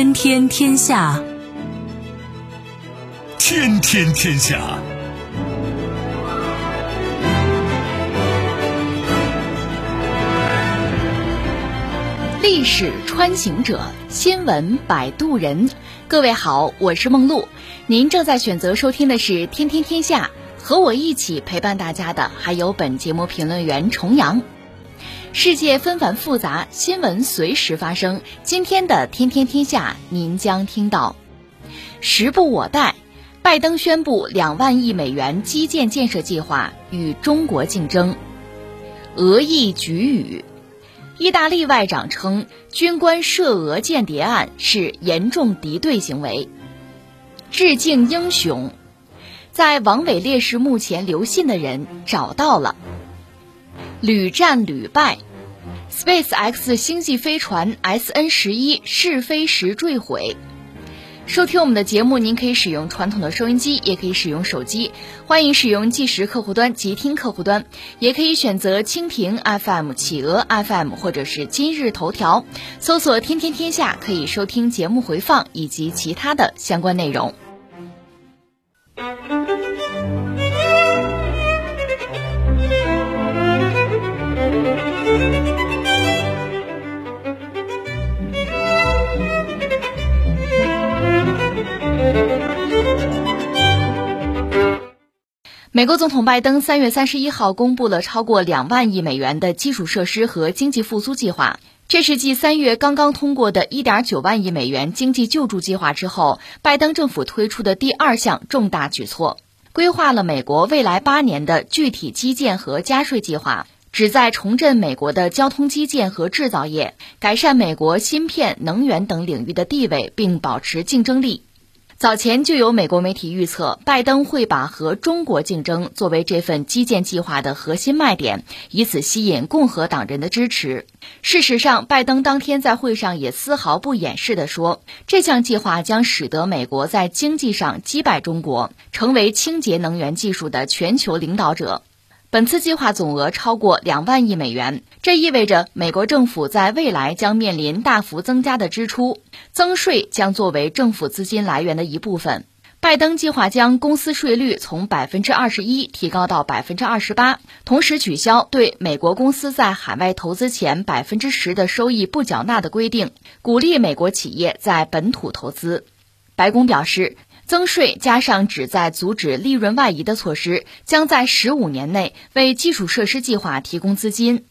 天天天下，天天天下。历史穿行者，新闻摆渡人。各位好，我是梦露。您正在选择收听的是《天天天下》，和我一起陪伴大家的还有本节目评论员重阳。世界纷繁复杂，新闻随时发生。今天的《天天天下》，您将听到：时不我待，拜登宣布两万亿美元基建建设计划与中国竞争；俄意局语。意大利外长称，军官涉俄间谍案是严重敌对行为。致敬英雄，在王伟烈士墓前留信的人找到了。屡战屡败，SpaceX 星际飞船 SN 十一试飞时坠毁。收听我们的节目，您可以使用传统的收音机，也可以使用手机。欢迎使用即时客户端、即听客户端，也可以选择蜻蜓 FM、企鹅 FM 或者是今日头条，搜索“天天天下”，可以收听节目回放以及其他的相关内容。美国总统拜登三月三十一号公布了超过两万亿美元的基础设施和经济复苏计划，这是继三月刚刚通过的一点九万亿美元经济救助计划之后，拜登政府推出的第二项重大举措，规划了美国未来八年的具体基建和加税计划，旨在重振美国的交通基建和制造业，改善美国芯片、能源等领域的地位，并保持竞争力。早前就有美国媒体预测，拜登会把和中国竞争作为这份基建计划的核心卖点，以此吸引共和党人的支持。事实上，拜登当天在会上也丝毫不掩饰地说，这项计划将使得美国在经济上击败中国，成为清洁能源技术的全球领导者。本次计划总额超过两万亿美元，这意味着美国政府在未来将面临大幅增加的支出，增税将作为政府资金来源的一部分。拜登计划将公司税率从百分之二十一提高到百分之二十八，同时取消对美国公司在海外投资前百分之十的收益不缴纳的规定，鼓励美国企业在本土投资。白宫表示。增税加上旨在阻止利润外移的措施，将在十五年内为基础设施计划提供资金。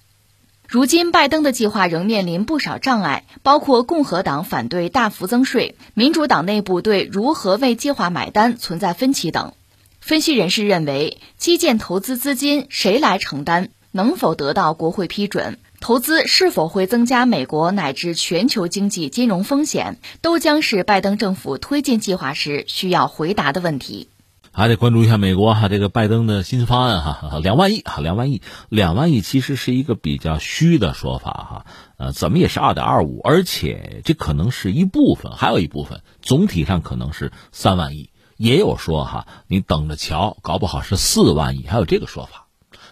如今，拜登的计划仍面临不少障碍，包括共和党反对大幅增税、民主党内部对如何为计划买单存在分歧等。分析人士认为，基建投资资金谁来承担，能否得到国会批准？投资是否会增加美国乃至全球经济金融风险，都将是拜登政府推进计划时需要回答的问题。还得关注一下美国哈，这个拜登的新方案哈，两万亿哈，两万亿，两万亿其实是一个比较虚的说法哈，呃，怎么也是二点二五，而且这可能是一部分，还有一部分，总体上可能是三万亿，也有说哈，你等着瞧，搞不好是四万亿，还有这个说法。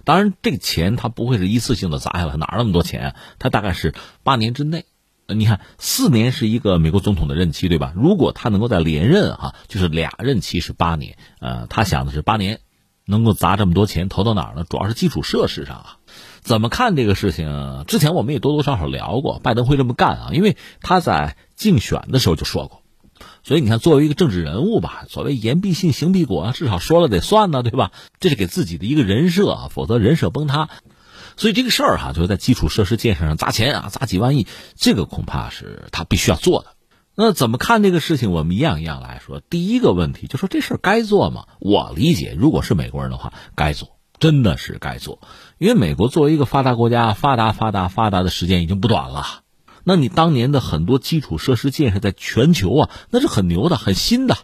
当然，这个钱它不会是一次性的砸下来，哪那么多钱？它大概是八年之内。你看，四年是一个美国总统的任期，对吧？如果他能够在连任啊，就是俩任期是八年。呃，他想的是八年，能够砸这么多钱投到哪儿呢？主要是基础设施上啊。怎么看这个事情？之前我们也多多少少聊过，拜登会这么干啊，因为他在竞选的时候就说过。所以你看，作为一个政治人物吧，所谓言必信，行必果，至少说了得算呢，对吧？这是给自己的一个人设啊，否则人设崩塌。所以这个事儿哈，就是在基础设施建设上砸钱啊，砸几万亿，这个恐怕是他必须要做的。那怎么看这个事情？我们一样一样来说。第一个问题就说这事儿该做吗？我理解，如果是美国人的话，该做，真的是该做，因为美国作为一个发达国家，发达发达发达的时间已经不短了。那你当年的很多基础设施建设在全球啊，那是很牛的、很新的。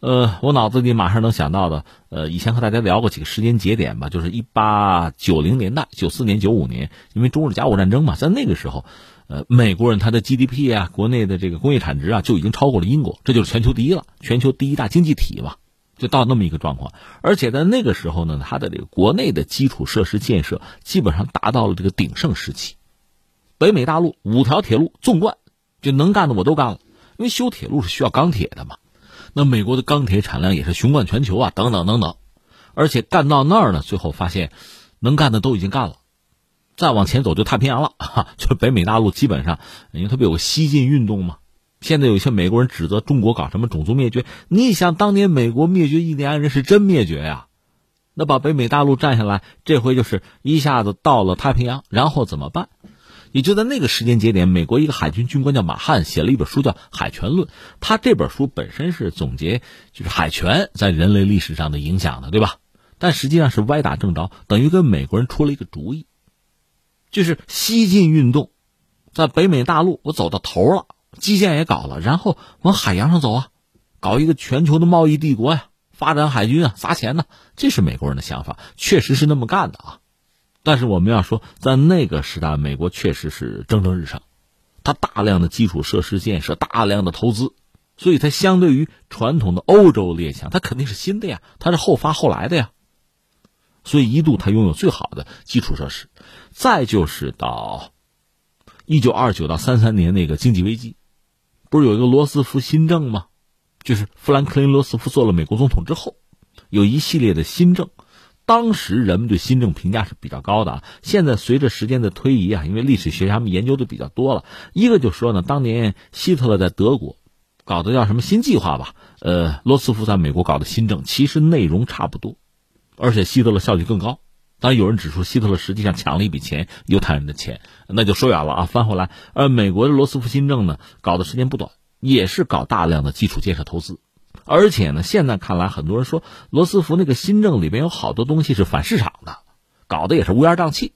呃，我脑子里马上能想到的，呃，以前和大家聊过几个时间节点吧，就是一八九零年代、九四年、九五年，因为中日甲午战争嘛，在那个时候，呃，美国人他的 GDP 啊，国内的这个工业产值啊，就已经超过了英国，这就是全球第一了，全球第一大经济体嘛，就到那么一个状况。而且在那个时候呢，它的这个国内的基础设施建设基本上达到了这个鼎盛时期。北美大陆五条铁路纵贯，就能干的我都干了。因为修铁路是需要钢铁的嘛。那美国的钢铁产量也是雄冠全球啊，等等等等。而且干到那儿呢，最后发现能干的都已经干了，再往前走就太平洋了，哈，就北美大陆基本上，因为它不有个西进运动嘛。现在有一些美国人指责中国搞什么种族灭绝，你想当年美国灭绝印第安人是真灭绝呀？那把北美大陆占下来，这回就是一下子到了太平洋，然后怎么办？也就在那个时间节点，美国一个海军军官叫马汉写了一本书叫《海权论》，他这本书本身是总结就是海权在人类历史上的影响的，对吧？但实际上是歪打正着，等于跟美国人出了一个主意，就是西进运动，在北美大陆我走到头了，基建也搞了，然后往海洋上走啊，搞一个全球的贸易帝国呀。发展海军啊，砸钱呢，这是美国人的想法，确实是那么干的啊。但是我们要说，在那个时代，美国确实是蒸蒸日上，它大量的基础设施建设，大量的投资，所以它相对于传统的欧洲列强，它肯定是新的呀，它是后发后来的呀。所以一度它拥有最好的基础设施。再就是到一九二九到三三年那个经济危机，不是有一个罗斯福新政吗？就是富兰克林·罗斯福做了美国总统之后，有一系列的新政，当时人们对新政评价是比较高的啊。现在随着时间的推移啊，因为历史学家们研究的比较多了，一个就说呢，当年希特勒在德国搞的叫什么新计划吧，呃，罗斯福在美国搞的新政其实内容差不多，而且希特勒效率更高。当然有人指出希特勒实际上抢了一笔钱，犹太人的钱，那就说远了啊。翻回来，而美国的罗斯福新政呢，搞的时间不短。也是搞大量的基础建设投资，而且呢，现在看来，很多人说罗斯福那个新政里边有好多东西是反市场的，搞得也是乌烟瘴气。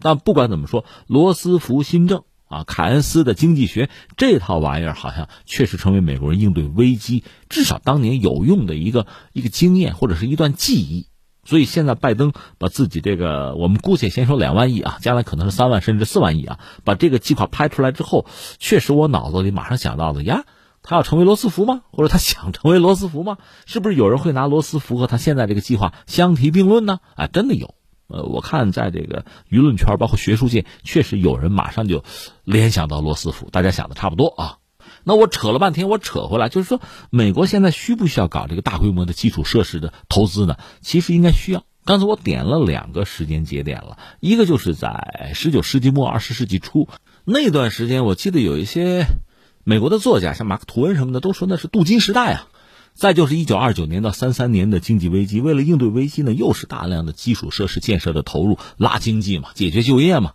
但不管怎么说，罗斯福新政啊，凯恩斯的经济学这套玩意儿，好像确实成为美国人应对危机至少当年有用的一个一个经验或者是一段记忆。所以现在拜登把自己这个，我们姑且先说两万亿啊，将来可能是三万甚至四万亿啊，把这个计划拍出来之后，确实我脑子里马上想到的呀，他要成为罗斯福吗？或者他想成为罗斯福吗？是不是有人会拿罗斯福和他现在这个计划相提并论呢？啊，真的有，呃，我看在这个舆论圈包括学术界，确实有人马上就联想到罗斯福，大家想的差不多啊。那我扯了半天，我扯回来就是说，美国现在需不需要搞这个大规模的基础设施的投资呢？其实应该需要。刚才我点了两个时间节点了，一个就是在十九世纪末二十世纪初那段时间，我记得有一些美国的作家，像马克吐温什么的，都说那是镀金时代啊。再就是一九二九年到三三年的经济危机，为了应对危机呢，又是大量的基础设施建设的投入，拉经济嘛，解决就业嘛。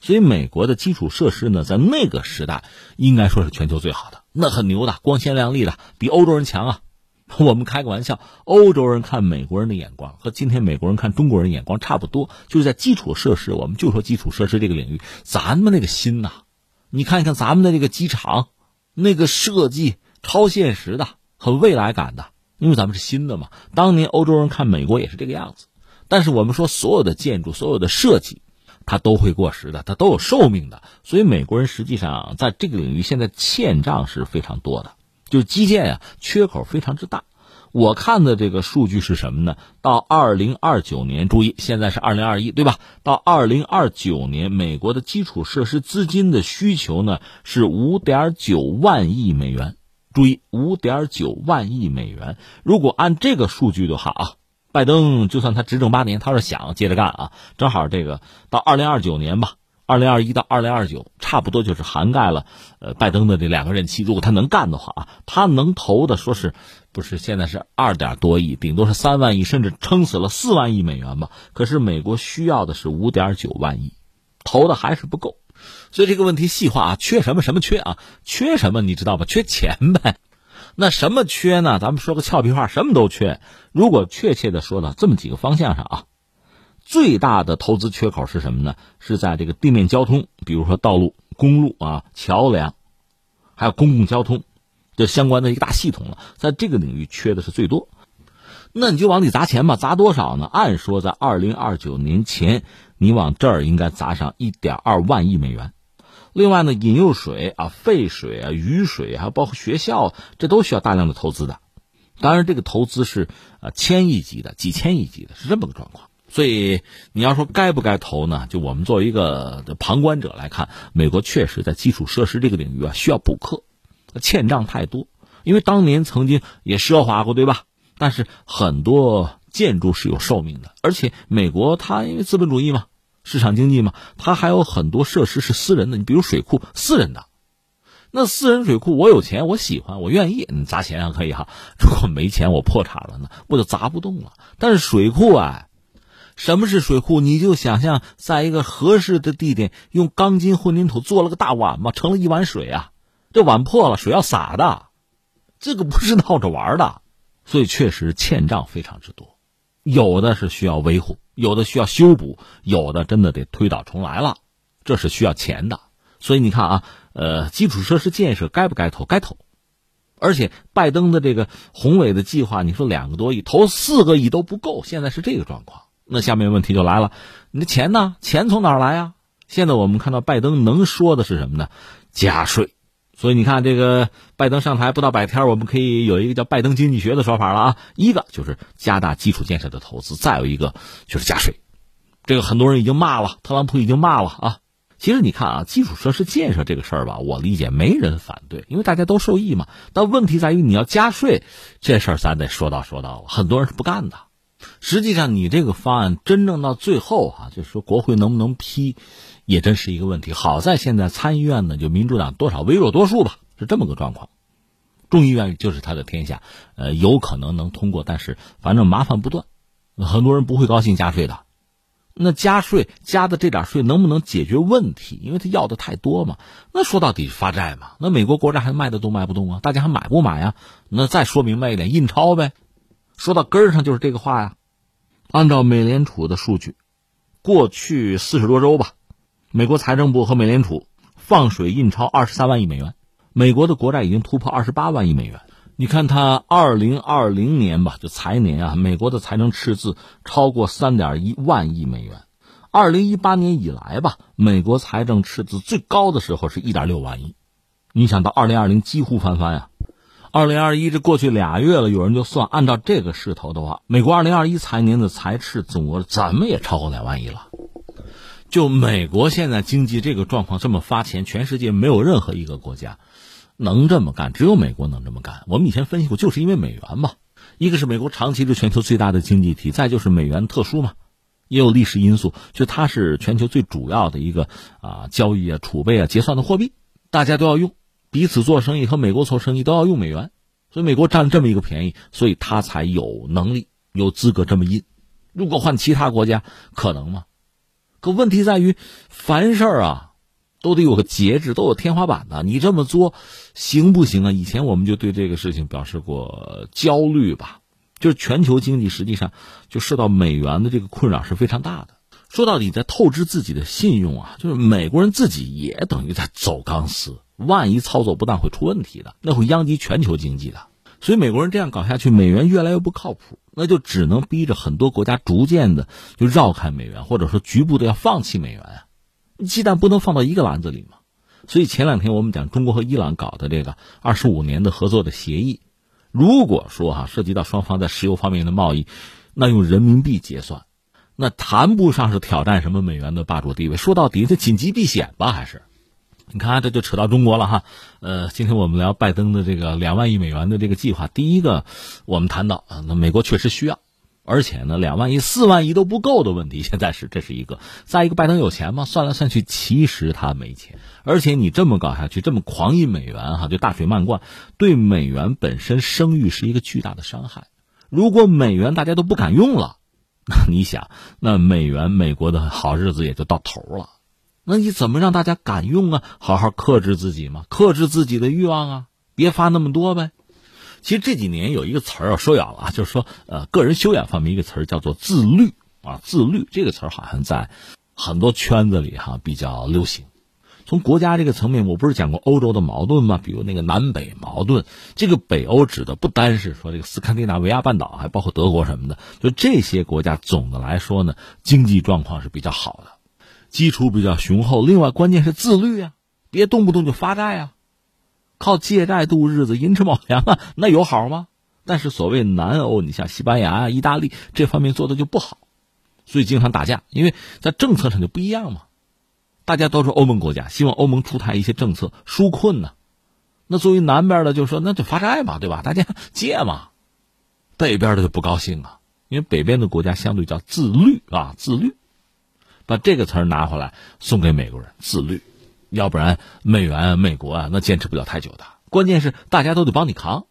所以，美国的基础设施呢，在那个时代应该说是全球最好的，那很牛的，光鲜亮丽的，比欧洲人强啊。我们开个玩笑，欧洲人看美国人的眼光和今天美国人看中国人眼光差不多，就是在基础设施，我们就说基础设施这个领域，咱们那个心呐，你看一看咱们的这个机场，那个设计超现实的，很未来感的，因为咱们是新的嘛。当年欧洲人看美国也是这个样子，但是我们说所有的建筑，所有的设计。它都会过时的，它都有寿命的，所以美国人实际上在这个领域现在欠账是非常多的，就是基建呀缺口非常之大。我看的这个数据是什么呢？到二零二九年，注意现在是二零二一，对吧？到二零二九年，美国的基础设施资金的需求呢是五点九万亿美元。注意，五点九万亿美元。如果按这个数据的话啊。拜登就算他执政八年，他是想接着干啊，正好这个到二零二九年吧，二零二一到二零二九，差不多就是涵盖了呃拜登的这两个任期。如果他能干的话啊，他能投的说是不是现在是二点多亿，顶多是三万亿，甚至撑死了四万亿美元吧。可是美国需要的是五点九万亿，投的还是不够，所以这个问题细化啊，缺什么什么缺啊，缺什么你知道吧？缺钱呗。那什么缺呢？咱们说个俏皮话，什么都缺。如果确切的说呢，这么几个方向上啊，最大的投资缺口是什么呢？是在这个地面交通，比如说道路、公路啊、桥梁，还有公共交通，这相关的一个大系统了，在这个领域缺的是最多。那你就往里砸钱吧，砸多少呢？按说在二零二九年前，你往这儿应该砸上一点二万亿美元。另外呢，饮用水啊、废水啊、雨水啊，包括学校，这都需要大量的投资的。当然，这个投资是啊千亿级的、几千亿级的，是这么个状况。所以你要说该不该投呢？就我们作为一个旁观者来看，美国确实在基础设施这个领域啊需要补课。欠账太多。因为当年曾经也奢华过，对吧？但是很多建筑是有寿命的，而且美国它因为资本主义嘛，市场经济嘛，它还有很多设施是私人的。你比如水库，私人的，那私人水库，我有钱，我喜欢，我愿意，你砸钱啊可以哈。如果没钱，我破产了呢，我就砸不动了。但是水库啊，什么是水库？你就想象在一个合适的地点，用钢筋混凝土做了个大碗嘛，盛了一碗水啊，这碗破了，水要洒的。这个不是闹着玩的，所以确实欠账非常之多，有的是需要维护，有的需要修补，有的真的得推倒重来了，这是需要钱的。所以你看啊，呃，基础设施建设该不该投？该投。而且拜登的这个宏伟的计划，你说两个多亿，投四个亿都不够，现在是这个状况。那下面问题就来了，你的钱呢？钱从哪儿来啊？现在我们看到拜登能说的是什么呢？加税。所以你看，这个拜登上台不到百天，我们可以有一个叫拜登经济学的说法了啊。一个就是加大基础建设的投资，再有一个就是加税。这个很多人已经骂了，特朗普已经骂了啊。其实你看啊，基础设施建设这个事儿吧，我理解没人反对，因为大家都受益嘛。但问题在于你要加税，这事儿咱得说到说到了，很多人是不干的。实际上，你这个方案真正到最后啊，就是说国会能不能批？也真是一个问题。好在现在参议院呢，就民主党多少微弱多数吧，是这么个状况。众议院就是他的天下，呃，有可能能通过，但是反正麻烦不断，很多人不会高兴加税的。那加税加的这点税能不能解决问题？因为他要的太多嘛。那说到底发债嘛。那美国国债还卖得动卖不动啊？大家还买不买呀？那再说明白一点，印钞呗。说到根儿上就是这个话呀。按照美联储的数据，过去四十多周吧。美国财政部和美联储放水印钞二十三万亿美元，美国的国债已经突破二十八万亿美元。你看，它二零二零年吧，就财年啊，美国的财政赤字超过三点一万亿美元。二零一八年以来吧，美国财政赤字最高的时候是一点六万亿。你想到二零二零几乎翻番呀，二零二一这过去俩月了，有人就算，按照这个势头的话，美国二零二一财年的财赤总额怎么也超过两万亿了。就美国现在经济这个状况这么发钱，全世界没有任何一个国家能这么干，只有美国能这么干。我们以前分析过，就是因为美元嘛，一个是美国长期是全球最大的经济体，再就是美元特殊嘛，也有历史因素，就它是全球最主要的一个啊交易啊储备啊结算的货币，大家都要用，彼此做生意和美国做生意都要用美元，所以美国占这么一个便宜，所以他才有能力有资格这么印。如果换其他国家，可能吗？问题在于，凡事啊，都得有个节制，都有天花板的。你这么做行不行啊？以前我们就对这个事情表示过焦虑吧。就是全球经济实际上就受到美元的这个困扰是非常大的。说到底，在透支自己的信用啊，就是美国人自己也等于在走钢丝。万一操作不当，会出问题的，那会殃及全球经济的。所以美国人这样搞下去，美元越来越不靠谱。那就只能逼着很多国家逐渐的就绕开美元，或者说局部的要放弃美元啊。鸡蛋不能放到一个篮子里嘛。所以前两天我们讲中国和伊朗搞的这个二十五年的合作的协议，如果说哈涉及到双方在石油方面的贸易，那用人民币结算，那谈不上是挑战什么美元的霸主地位。说到底，这紧急避险吧，还是？你看，这就扯到中国了哈。呃，今天我们聊拜登的这个两万亿美元的这个计划。第一个，我们谈到啊，那美国确实需要，而且呢，两万亿、四万亿都不够的问题，现在是这是一个。再一个，拜登有钱吗？算来算去，其实他没钱。而且你这么搞下去，这么狂印美元哈，就大水漫灌，对美元本身声誉是一个巨大的伤害。如果美元大家都不敢用了，那你想，那美元美国的好日子也就到头了。那你怎么让大家敢用啊？好好克制自己嘛，克制自己的欲望啊，别发那么多呗。其实这几年有一个词儿要说远了啊，就是说，呃，个人修养方面一个词儿叫做自律啊，自律这个词儿好像在很多圈子里哈比较流行。从国家这个层面，我不是讲过欧洲的矛盾吗？比如那个南北矛盾，这个北欧指的不单是说这个斯堪的纳维亚半岛，还包括德国什么的，就这些国家总的来说呢，经济状况是比较好的。基础比较雄厚，另外关键是自律啊，别动不动就发债啊，靠借债度日子、寅吃卯粮啊，那有好吗？但是所谓南欧，你像西班牙啊、意大利这方面做的就不好，所以经常打架，因为在政策上就不一样嘛。大家都是欧盟国家，希望欧盟出台一些政策纾困呢，那作为南边的就说那就发债嘛，对吧？大家借嘛。北边的就不高兴啊，因为北边的国家相对叫自律啊，自律。把这个词儿拿回来送给美国人，自律，要不然美元、美国啊，那坚持不了太久的。关键是大家都得帮你扛，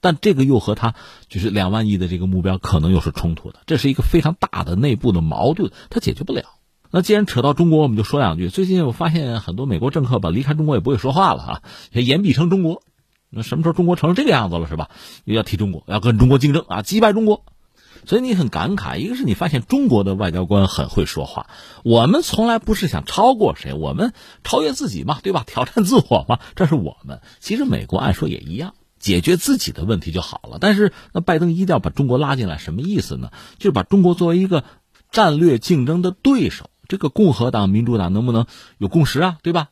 但这个又和他就是两万亿的这个目标可能又是冲突的，这是一个非常大的内部的矛盾，他解决不了。那既然扯到中国，我们就说两句。最近我发现很多美国政客吧，离开中国也不会说话了啊，言必称中国。那什么时候中国成这个样子了是吧？又要提中国，要跟中国竞争啊，击败中国。所以你很感慨，一个是你发现中国的外交官很会说话，我们从来不是想超过谁，我们超越自己嘛，对吧？挑战自我嘛，这是我们。其实美国按说也一样，解决自己的问题就好了。但是那拜登一定要把中国拉进来，什么意思呢？就是把中国作为一个战略竞争的对手。这个共和党、民主党能不能有共识啊？对吧？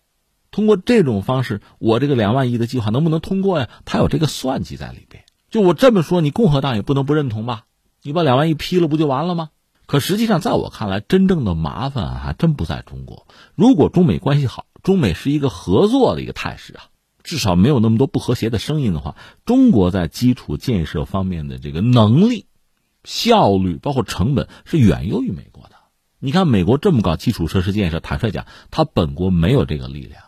通过这种方式，我这个两万亿的计划能不能通过呀？他有这个算计在里边。就我这么说，你共和党也不能不认同吧？你把两万亿批了不就完了吗？可实际上，在我看来，真正的麻烦还真不在中国。如果中美关系好，中美是一个合作的一个态势啊，至少没有那么多不和谐的声音的话，中国在基础建设方面的这个能力、效率，包括成本，是远优于美国的。你看，美国这么搞基础设施建设，坦率讲，他本国没有这个力量。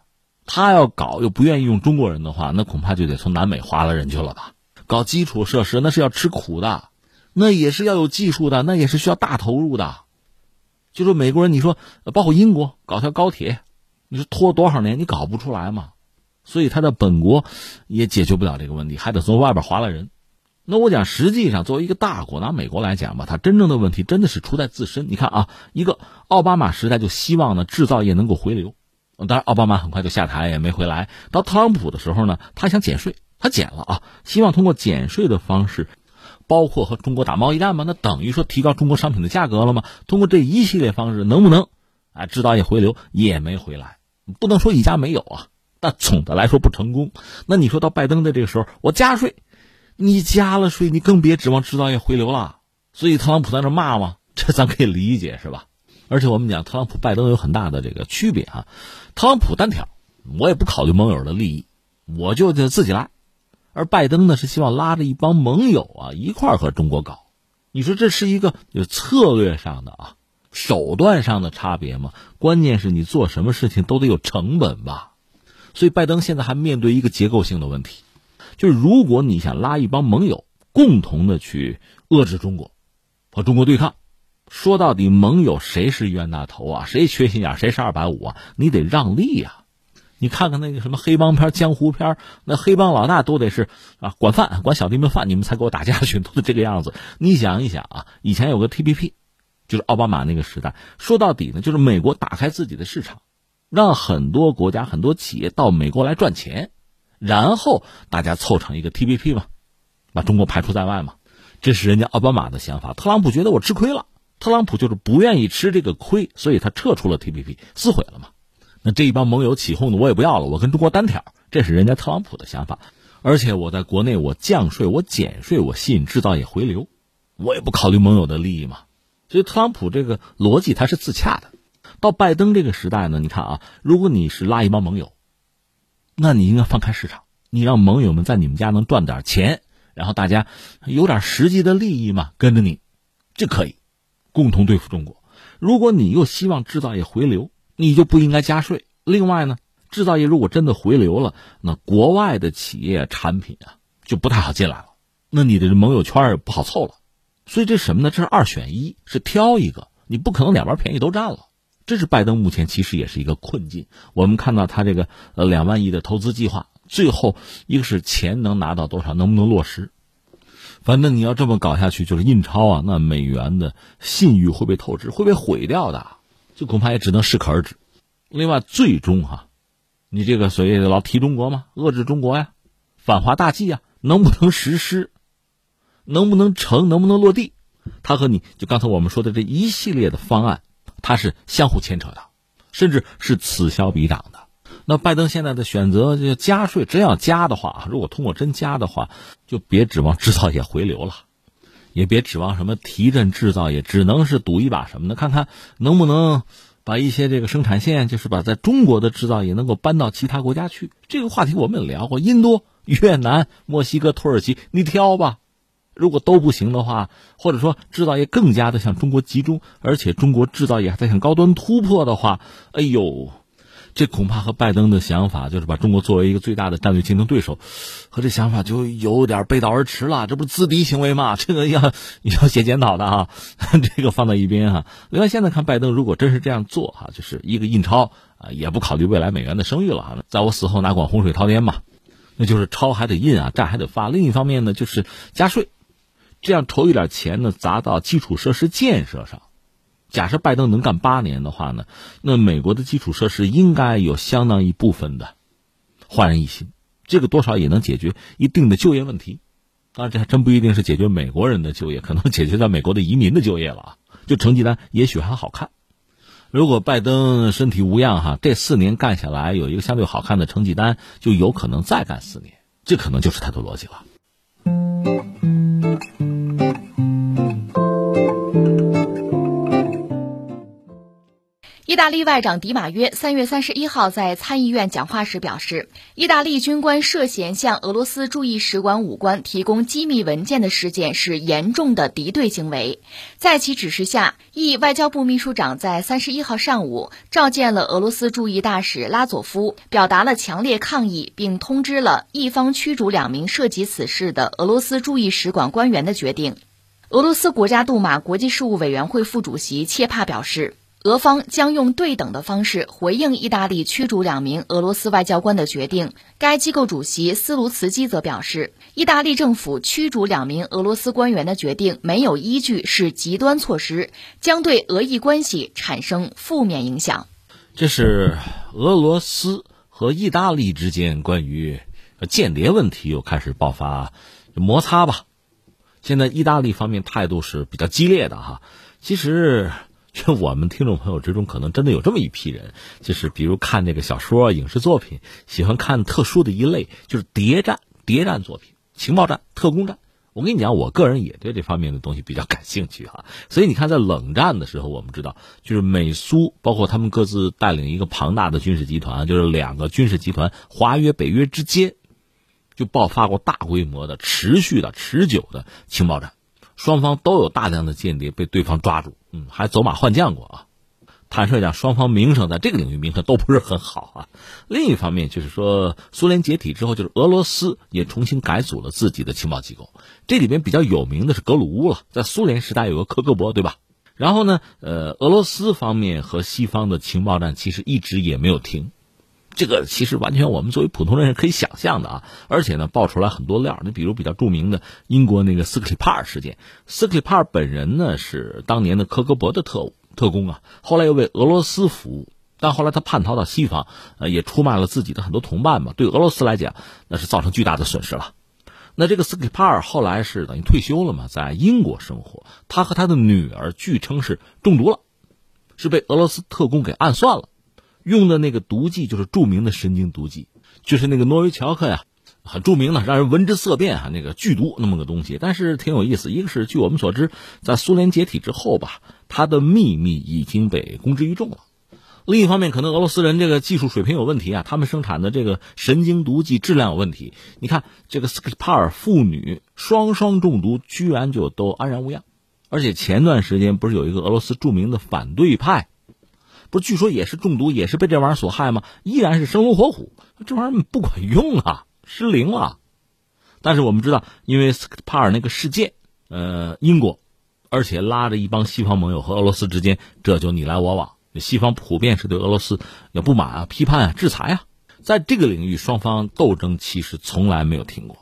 他要搞又不愿意用中国人的话，那恐怕就得从南美划拉人去了吧？搞基础设施那是要吃苦的。那也是要有技术的，那也是需要大投入的。就说美国人，你说包括英国搞条高铁，你说拖多少年，你搞不出来嘛？所以他的本国也解决不了这个问题，还得从外边划来人。那我讲，实际上作为一个大国，拿美国来讲吧，它真正的问题真的是出在自身。你看啊，一个奥巴马时代就希望呢制造业能够回流，当然奥巴马很快就下台也没回来。到特朗普的时候呢，他想减税，他减了啊，希望通过减税的方式。包括和中国打贸易战吗？那等于说提高中国商品的价格了吗？通过这一系列方式，能不能啊制造业回流也没回来？不能说一家没有啊，但总的来说不成功。那你说到拜登的这个时候，我加税，你加了税，你更别指望制造业回流了。所以特朗普在那骂嘛，这咱可以理解是吧？而且我们讲特朗普、拜登有很大的这个区别啊。特朗普单挑，我也不考虑盟友的利益，我就就自己来。而拜登呢，是希望拉着一帮盟友啊一块儿和中国搞，你说这是一个有策略上的啊手段上的差别吗？关键是你做什么事情都得有成本吧。所以拜登现在还面对一个结构性的问题，就是如果你想拉一帮盟友共同的去遏制中国，和中国对抗，说到底盟友谁是冤大头啊？谁缺心眼？谁是二百五啊？你得让利呀。你看看那个什么黑帮片、江湖片，那黑帮老大都得是啊，管饭管小弟们饭，你们才给我打架去，都是这个样子。你想一想啊，以前有个 T P P，就是奥巴马那个时代，说到底呢，就是美国打开自己的市场，让很多国家、很多企业到美国来赚钱，然后大家凑成一个 T P P 嘛，把中国排除在外嘛。这是人家奥巴马的想法。特朗普觉得我吃亏了，特朗普就是不愿意吃这个亏，所以他撤出了 T P P，撕毁了嘛。这一帮盟友起哄的，我也不要了，我跟中国单挑，这是人家特朗普的想法。而且我在国内，我降税，我减税，我吸引制造业回流，我也不考虑盟友的利益嘛。所以特朗普这个逻辑他是自洽的。到拜登这个时代呢，你看啊，如果你是拉一帮盟友，那你应该放开市场，你让盟友们在你们家能赚点钱，然后大家有点实际的利益嘛，跟着你，这可以共同对付中国。如果你又希望制造业回流，你就不应该加税。另外呢，制造业如果真的回流了，那国外的企业产品啊就不太好进来了，那你的盟友圈也不好凑了。所以这什么呢？这是二选一，是挑一个，你不可能两边便宜都占了。这是拜登目前其实也是一个困境。我们看到他这个呃两万亿的投资计划，最后一个是钱能拿到多少，能不能落实？反正你要这么搞下去，就是印钞啊，那美元的信誉会被透支，会被毁掉的。就恐怕也只能适可而止。另外，最终哈，你这个所谓的老提中国嘛，遏制中国呀，反华大计呀，能不能实施，能不能成，能不能落地，它和你就刚才我们说的这一系列的方案，它是相互牵扯的，甚至是此消彼长的。那拜登现在的选择就加税，真要加的话，如果通过真加的话，就别指望制造业回流了。也别指望什么提振制造业，只能是赌一把什么呢？看看能不能把一些这个生产线，就是把在中国的制造业能够搬到其他国家去。这个话题我们也聊过，印度、越南、墨西哥、土耳其，你挑吧。如果都不行的话，或者说制造业更加的向中国集中，而且中国制造业还在向高端突破的话，哎呦。这恐怕和拜登的想法，就是把中国作为一个最大的战略竞争对手，和这想法就有点背道而驰了。这不是自敌行为吗？这个要要写检讨的啊，这个放在一边哈。另外，现在看拜登如果真是这样做哈，就是一个印钞啊，也不考虑未来美元的声誉了啊，在我死后哪管洪水滔天嘛？那就是钞还得印啊，债还得发。另一方面呢，就是加税，这样筹一点钱呢，砸到基础设施建设上。假设拜登能干八年的话呢，那美国的基础设施应该有相当一部分的焕然一新，这个多少也能解决一定的就业问题。当然，这还真不一定是解决美国人的就业，可能解决在美国的移民的就业了啊。就成绩单也许还好看。如果拜登身体无恙哈，这四年干下来有一个相对好看的成绩单，就有可能再干四年，这可能就是他的逻辑了。意大利外长迪马约三月三十一号在参议院讲话时表示，意大利军官涉嫌向俄罗斯驻意使馆武官提供机密文件的事件是严重的敌对行为。在其指示下，意外交部秘书长在三十一号上午召见了俄罗斯驻意大使拉佐夫，表达了强烈抗议，并通知了意方驱逐两名涉及此事的俄罗斯驻意使馆官员的决定。俄罗斯国家杜马国际事务委员会副主席切帕表示。俄方将用对等的方式回应意大利驱逐两名俄罗斯外交官的决定。该机构主席斯卢茨基则表示，意大利政府驱逐两名俄罗斯官员的决定没有依据，是极端措施，将对俄意关系产生负面影响。这是俄罗斯和意大利之间关于间谍问题又开始爆发摩擦吧？现在意大利方面态度是比较激烈的哈。其实。就我们听众朋友之中，可能真的有这么一批人，就是比如看这个小说、影视作品，喜欢看特殊的一类，就是谍战、谍战作品、情报战、特工战。我跟你讲，我个人也对这方面的东西比较感兴趣哈。所以你看，在冷战的时候，我们知道，就是美苏包括他们各自带领一个庞大的军事集团，就是两个军事集团华约、北约之间，就爆发过大规模的、持续的、持久的情报战。双方都有大量的间谍被对方抓住，嗯，还走马换将过啊。坦率讲，双方名声在这个领域名声都不是很好啊。另一方面，就是说苏联解体之后，就是俄罗斯也重新改组了自己的情报机构。这里边比较有名的是格鲁乌了，在苏联时代有个科格勃，对吧？然后呢，呃，俄罗斯方面和西方的情报战其实一直也没有停。这个其实完全我们作为普通人是可以想象的啊，而且呢，爆出来很多料。你比如比较著名的英国那个斯克里帕尔事件，斯克里帕尔本人呢是当年的科格勃的特务特工啊，后来又为俄罗斯服务，但后来他叛逃到西方，呃，也出卖了自己的很多同伴嘛。对俄罗斯来讲，那是造成巨大的损失了。那这个斯克里帕尔后来是等于退休了嘛，在英国生活。他和他的女儿据称是中毒了，是被俄罗斯特工给暗算了。用的那个毒剂就是著名的神经毒剂，就是那个诺维乔克呀，很著名的，让人闻之色变啊，那个剧毒那么个东西。但是挺有意思，一个是据我们所知，在苏联解体之后吧，他的秘密已经被公之于众了。另一方面，可能俄罗斯人这个技术水平有问题啊，他们生产的这个神经毒剂质量有问题。你看这个斯克帕尔妇女双双中毒，居然就都安然无恙。而且前段时间不是有一个俄罗斯著名的反对派？不是，据说也是中毒，也是被这玩意儿所害吗？依然是生龙活虎，这玩意儿不管用啊，失灵了。但是我们知道，因为斯克帕尔那个事件，呃，英国，而且拉着一帮西方盟友和俄罗斯之间，这就你来我往。西方普遍是对俄罗斯有不满啊、批判啊、制裁啊，在这个领域，双方斗争其实从来没有停过。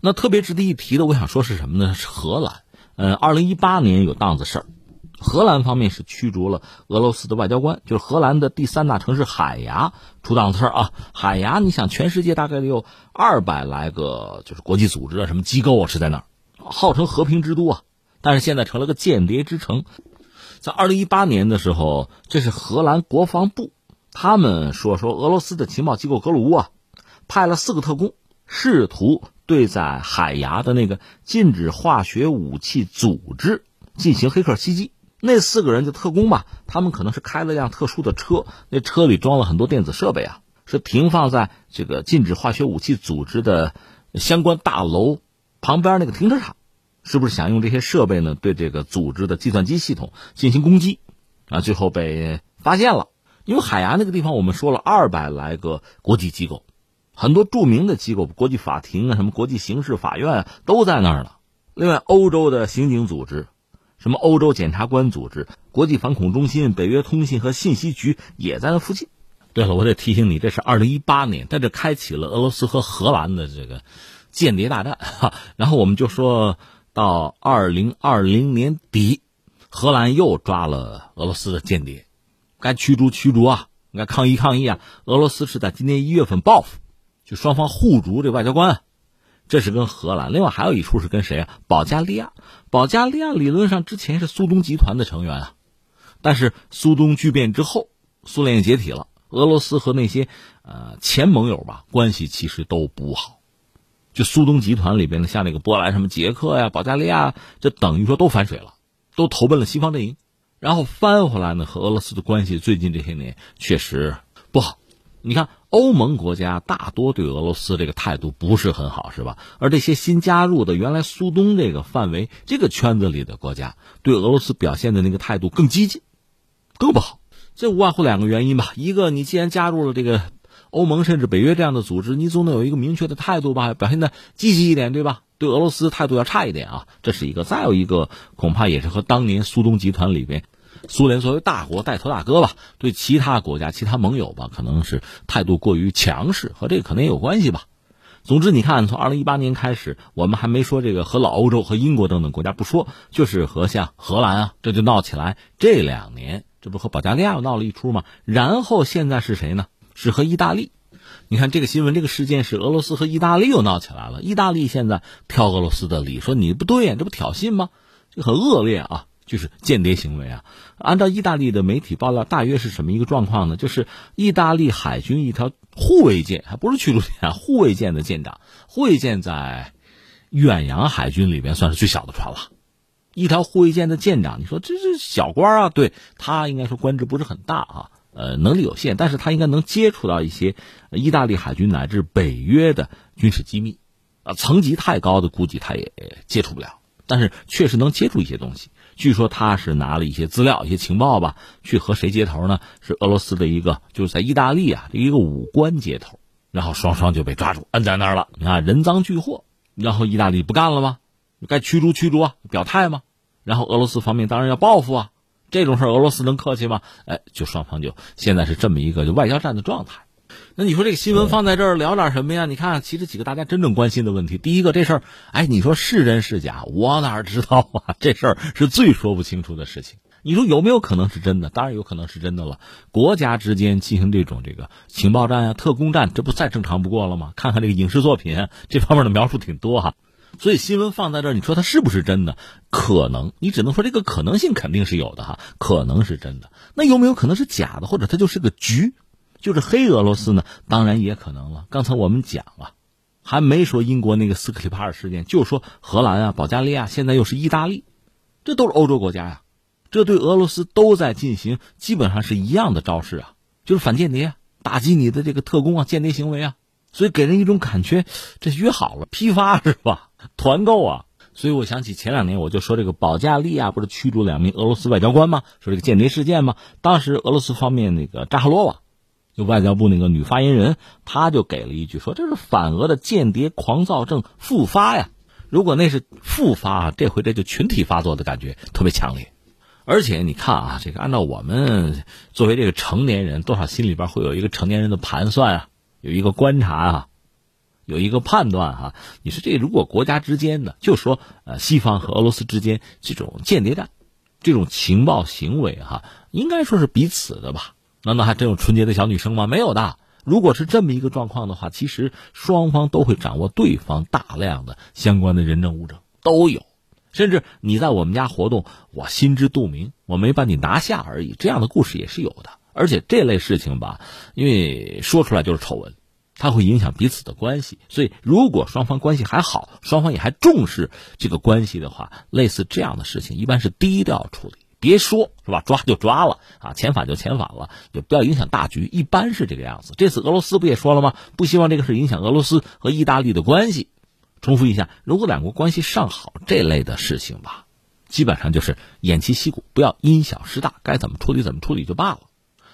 那特别值得一提的，我想说是什么呢？是荷兰。呃，二零一八年有档子事儿。荷兰方面是驱逐了俄罗斯的外交官，就是荷兰的第三大城市海牙出档子事儿啊。海牙，你想，全世界大概有二百来个，就是国际组织啊，什么机构啊是在那儿，号称和平之都啊，但是现在成了个间谍之城。在二零一八年的时候，这是荷兰国防部，他们说说俄罗斯的情报机构格鲁乌啊，派了四个特工，试图对在海牙的那个禁止化学武器组织进行黑客袭击。那四个人就特工吧，他们可能是开了辆特殊的车，那车里装了很多电子设备啊，是停放在这个禁止化学武器组织的相关大楼旁边那个停车场，是不是想用这些设备呢对这个组织的计算机系统进行攻击？啊，最后被发现了。因为海牙那个地方，我们说了二百来个国际机构，很多著名的机构，国际法庭啊，什么国际刑事法院都在那儿呢。另外，欧洲的刑警组织。什么欧洲检察官组织、国际反恐中心、北约通信和信息局也在那附近。对了，我得提醒你，这是二零一八年，在这开启了俄罗斯和荷兰的这个间谍大战。哈，然后我们就说到二零二零年底，荷兰又抓了俄罗斯的间谍，该驱逐驱逐啊，该抗议抗议啊。俄罗斯是在今年一月份报复，就双方互逐这外交官。这是跟荷兰，另外还有一处是跟谁啊？保加利亚，保加利亚理论上之前是苏东集团的成员啊，但是苏东剧变之后，苏联解体了，俄罗斯和那些呃前盟友吧关系其实都不好，就苏东集团里边的像那个波兰什么捷克呀、保加利亚，这等于说都反水了，都投奔了西方阵营，然后翻回来呢，和俄罗斯的关系最近这些年确实不好，你看。欧盟国家大多对俄罗斯这个态度不是很好，是吧？而这些新加入的原来苏东这个范围、这个圈子里的国家，对俄罗斯表现的那个态度更激进，更不好。这无外乎两个原因吧：一个，你既然加入了这个欧盟甚至北约这样的组织，你总得有一个明确的态度吧，表现的积极一点，对吧？对俄罗斯态度要差一点啊，这是一个。再有一个，恐怕也是和当年苏东集团里边。苏联作为大国带头大哥吧，对其他国家、其他盟友吧，可能是态度过于强势，和这个可能也有关系吧。总之，你看，从二零一八年开始，我们还没说这个和老欧洲、和英国等等国家不说，就是和像荷兰啊，这就闹起来。这两年，这不和保加利亚又闹了一出吗？然后现在是谁呢？是和意大利。你看这个新闻，这个事件是俄罗斯和意大利又闹起来了。意大利现在挑俄罗斯的理，说你不对呀，这不挑衅吗？这很恶劣啊。就是间谍行为啊！按照意大利的媒体爆料，大约是什么一个状况呢？就是意大利海军一条护卫舰，还不是驱逐舰啊，护卫舰的舰长，护卫舰在远洋海军里边算是最小的船了。一条护卫舰的舰长，你说这是小官啊？对他应该说官职不是很大啊，呃，能力有限，但是他应该能接触到一些意大利海军乃至北约的军事机密啊，层级太高的估计他也接触不了，但是确实能接触一些东西。据说他是拿了一些资料、一些情报吧，去和谁接头呢？是俄罗斯的一个，就是在意大利啊，一个武官接头，然后双双就被抓住，摁在那儿了。你看人赃俱获，然后意大利不干了吗？该驱逐驱逐啊，表态吗？然后俄罗斯方面当然要报复啊，这种事俄罗斯能客气吗？哎，就双方就现在是这么一个就外交战的状态。那你说这个新闻放在这儿聊点什么呀？你看，其实几个大家真正关心的问题，第一个这事儿，哎，你说是真是假？我哪知道啊？这事儿是最说不清楚的事情。你说有没有可能是真的？当然有可能是真的了。国家之间进行这种这个情报战啊、特工战，这不再正常不过了吗？看看这个影视作品，这方面的描述挺多哈。所以新闻放在这儿，你说它是不是真的？可能，你只能说这个可能性肯定是有的哈，可能是真的。那有没有可能是假的？或者它就是个局？就是黑俄罗斯呢，当然也可能了。刚才我们讲了，还没说英国那个斯克里帕尔事件，就说荷兰啊、保加利亚，现在又是意大利，这都是欧洲国家呀。这对俄罗斯都在进行基本上是一样的招式啊，就是反间谍，打击你的这个特工啊、间谍行为啊。所以给人一种感觉，这约好了批发是吧？团购啊。所以我想起前两年我就说这个保加利亚不是驱逐两名俄罗斯外交官吗？说这个间谍事件吗？当时俄罗斯方面那个扎哈罗娃。就外交部那个女发言人，她就给了一句说：“这是反俄的间谍狂躁症复发呀！如果那是复发，这回这就群体发作的感觉特别强烈。而且你看啊，这个按照我们作为这个成年人，多少心里边会有一个成年人的盘算啊，有一个观察啊，有一个判断哈。你说这如果国家之间的，就说呃西方和俄罗斯之间这种间谍战，这种情报行为哈，应该说是彼此的吧。”难道还真有纯洁的小女生吗？没有的。如果是这么一个状况的话，其实双方都会掌握对方大量的相关的人证物证，都有。甚至你在我们家活动，我心知肚明，我没把你拿下而已。这样的故事也是有的。而且这类事情吧，因为说出来就是丑闻，它会影响彼此的关系。所以，如果双方关系还好，双方也还重视这个关系的话，类似这样的事情一般是低调处理。别说是吧，抓就抓了啊，遣返就遣返了，就不要影响大局。一般是这个样子。这次俄罗斯不也说了吗？不希望这个事影响俄罗斯和意大利的关系。重复一下，如果两国关系尚好，这类的事情吧，基本上就是偃旗息鼓，不要因小失大，该怎么处理怎么处理就罢了。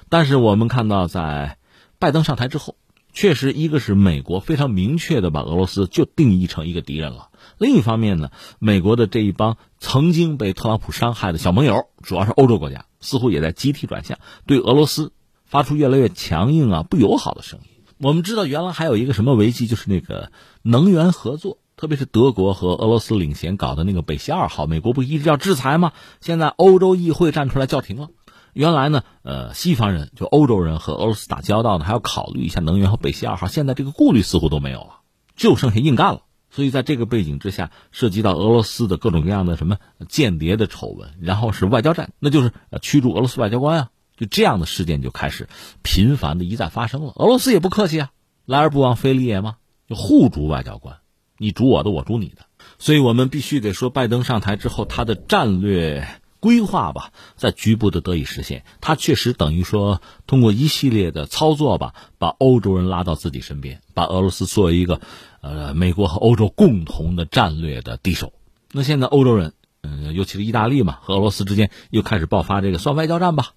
但是我们看到，在拜登上台之后，确实一个是美国非常明确的把俄罗斯就定义成一个敌人了。另一方面呢，美国的这一帮曾经被特朗普伤害的小盟友，主要是欧洲国家，似乎也在集体转向，对俄罗斯发出越来越强硬啊、不友好的声音。我们知道，原来还有一个什么危机，就是那个能源合作，特别是德国和俄罗斯领衔搞的那个北溪二号，美国不一直要制裁吗？现在欧洲议会站出来叫停了。原来呢，呃，西方人就欧洲人和俄罗斯打交道呢，还要考虑一下能源和北溪二号，现在这个顾虑似乎都没有了，就剩下硬干了。所以在这个背景之下，涉及到俄罗斯的各种各样的什么间谍的丑闻，然后是外交战，那就是驱逐俄罗斯外交官啊，就这样的事件就开始频繁的一再发生了。俄罗斯也不客气啊，来而不往非礼也嘛，就互逐外交官，你逐我的，我逐你的。所以我们必须得说，拜登上台之后，他的战略。规划吧，在局部的得以实现，他确实等于说通过一系列的操作吧，把欧洲人拉到自己身边，把俄罗斯作为一个，呃，美国和欧洲共同的战略的敌手。那现在欧洲人，嗯，尤其是意大利嘛，和俄罗斯之间又开始爆发这个算外交战吧，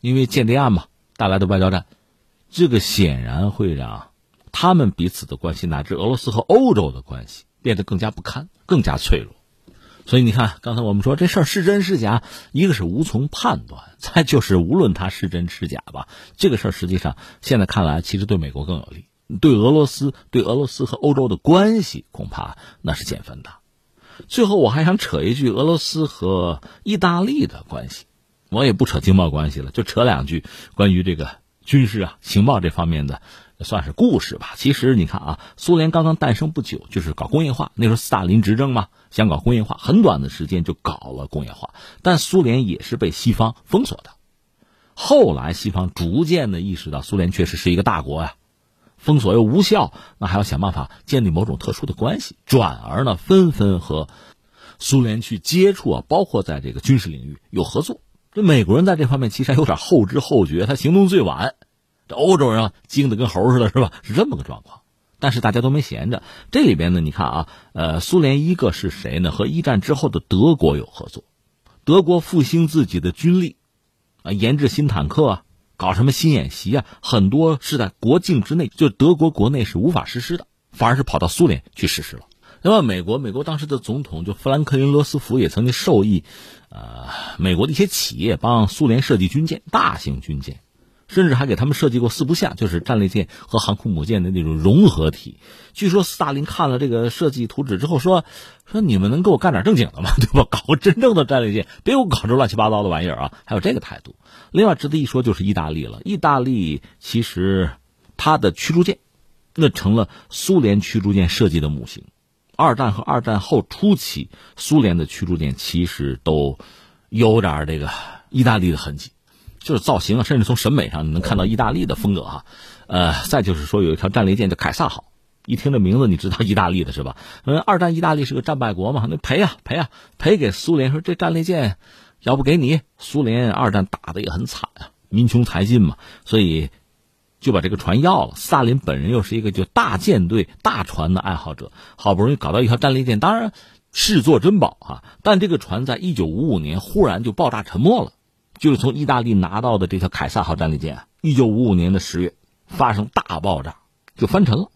因为间谍案嘛带来的外交战，这个显然会让他们彼此的关系乃至俄罗斯和欧洲的关系变得更加不堪，更加脆弱。所以你看，刚才我们说这事儿是真是假，一个是无从判断，再就是无论它是真是假吧，这个事儿实际上现在看来，其实对美国更有利，对俄罗斯、对俄罗斯和欧洲的关系恐怕那是减分的。最后我还想扯一句俄罗斯和意大利的关系，我也不扯经贸关系了，就扯两句关于这个军事啊、情报这方面的。算是故事吧。其实你看啊，苏联刚刚诞生不久，就是搞工业化。那时候斯大林执政嘛，想搞工业化，很短的时间就搞了工业化。但苏联也是被西方封锁的。后来西方逐渐的意识到，苏联确实是一个大国呀，封锁又无效，那还要想办法建立某种特殊的关系。转而呢，纷纷和苏联去接触啊，包括在这个军事领域有合作。这美国人在这方面其实还有点后知后觉，他行动最晚。这欧洲人啊，精的跟猴似的，是吧？是这么个状况。但是大家都没闲着。这里边呢，你看啊，呃，苏联一个是谁呢？和一战之后的德国有合作。德国复兴自己的军力，啊，研制新坦克啊，搞什么新演习啊，很多是在国境之内，就德国国内是无法实施的，反而是跑到苏联去实施了。那么美国，美国当时的总统就富兰克林·罗斯福也曾经授意，呃，美国的一些企业帮苏联设计军舰，大型军舰。甚至还给他们设计过四不像，就是战列舰和航空母舰的那种融合体。据说斯大林看了这个设计图纸之后说：“说你们能给我干点正经的吗？对吧？搞个真正的战列舰，别给我搞这乱七八糟的玩意儿啊！”还有这个态度。另外值得一说就是意大利了。意大利其实它的驱逐舰，那成了苏联驱逐舰设计的模型。二战和二战后初期，苏联的驱逐舰其实都有点这个意大利的痕迹。就是造型啊，甚至从审美上你能看到意大利的风格哈，呃，再就是说有一条战列舰叫凯撒号，一听这名字你知道意大利的是吧？嗯，二战意大利是个战败国嘛，那赔啊赔啊赔给苏联，说这战列舰要不给你，苏联二战打的也很惨啊，民穷财尽嘛，所以就把这个船要了。斯大林本人又是一个就大舰队大船的爱好者，好不容易搞到一条战列舰，当然视作珍宝哈，但这个船在一九五五年忽然就爆炸沉没了。就是从意大利拿到的这条凯撒号战列舰，一九五五年的十月发生大爆炸，就翻沉了。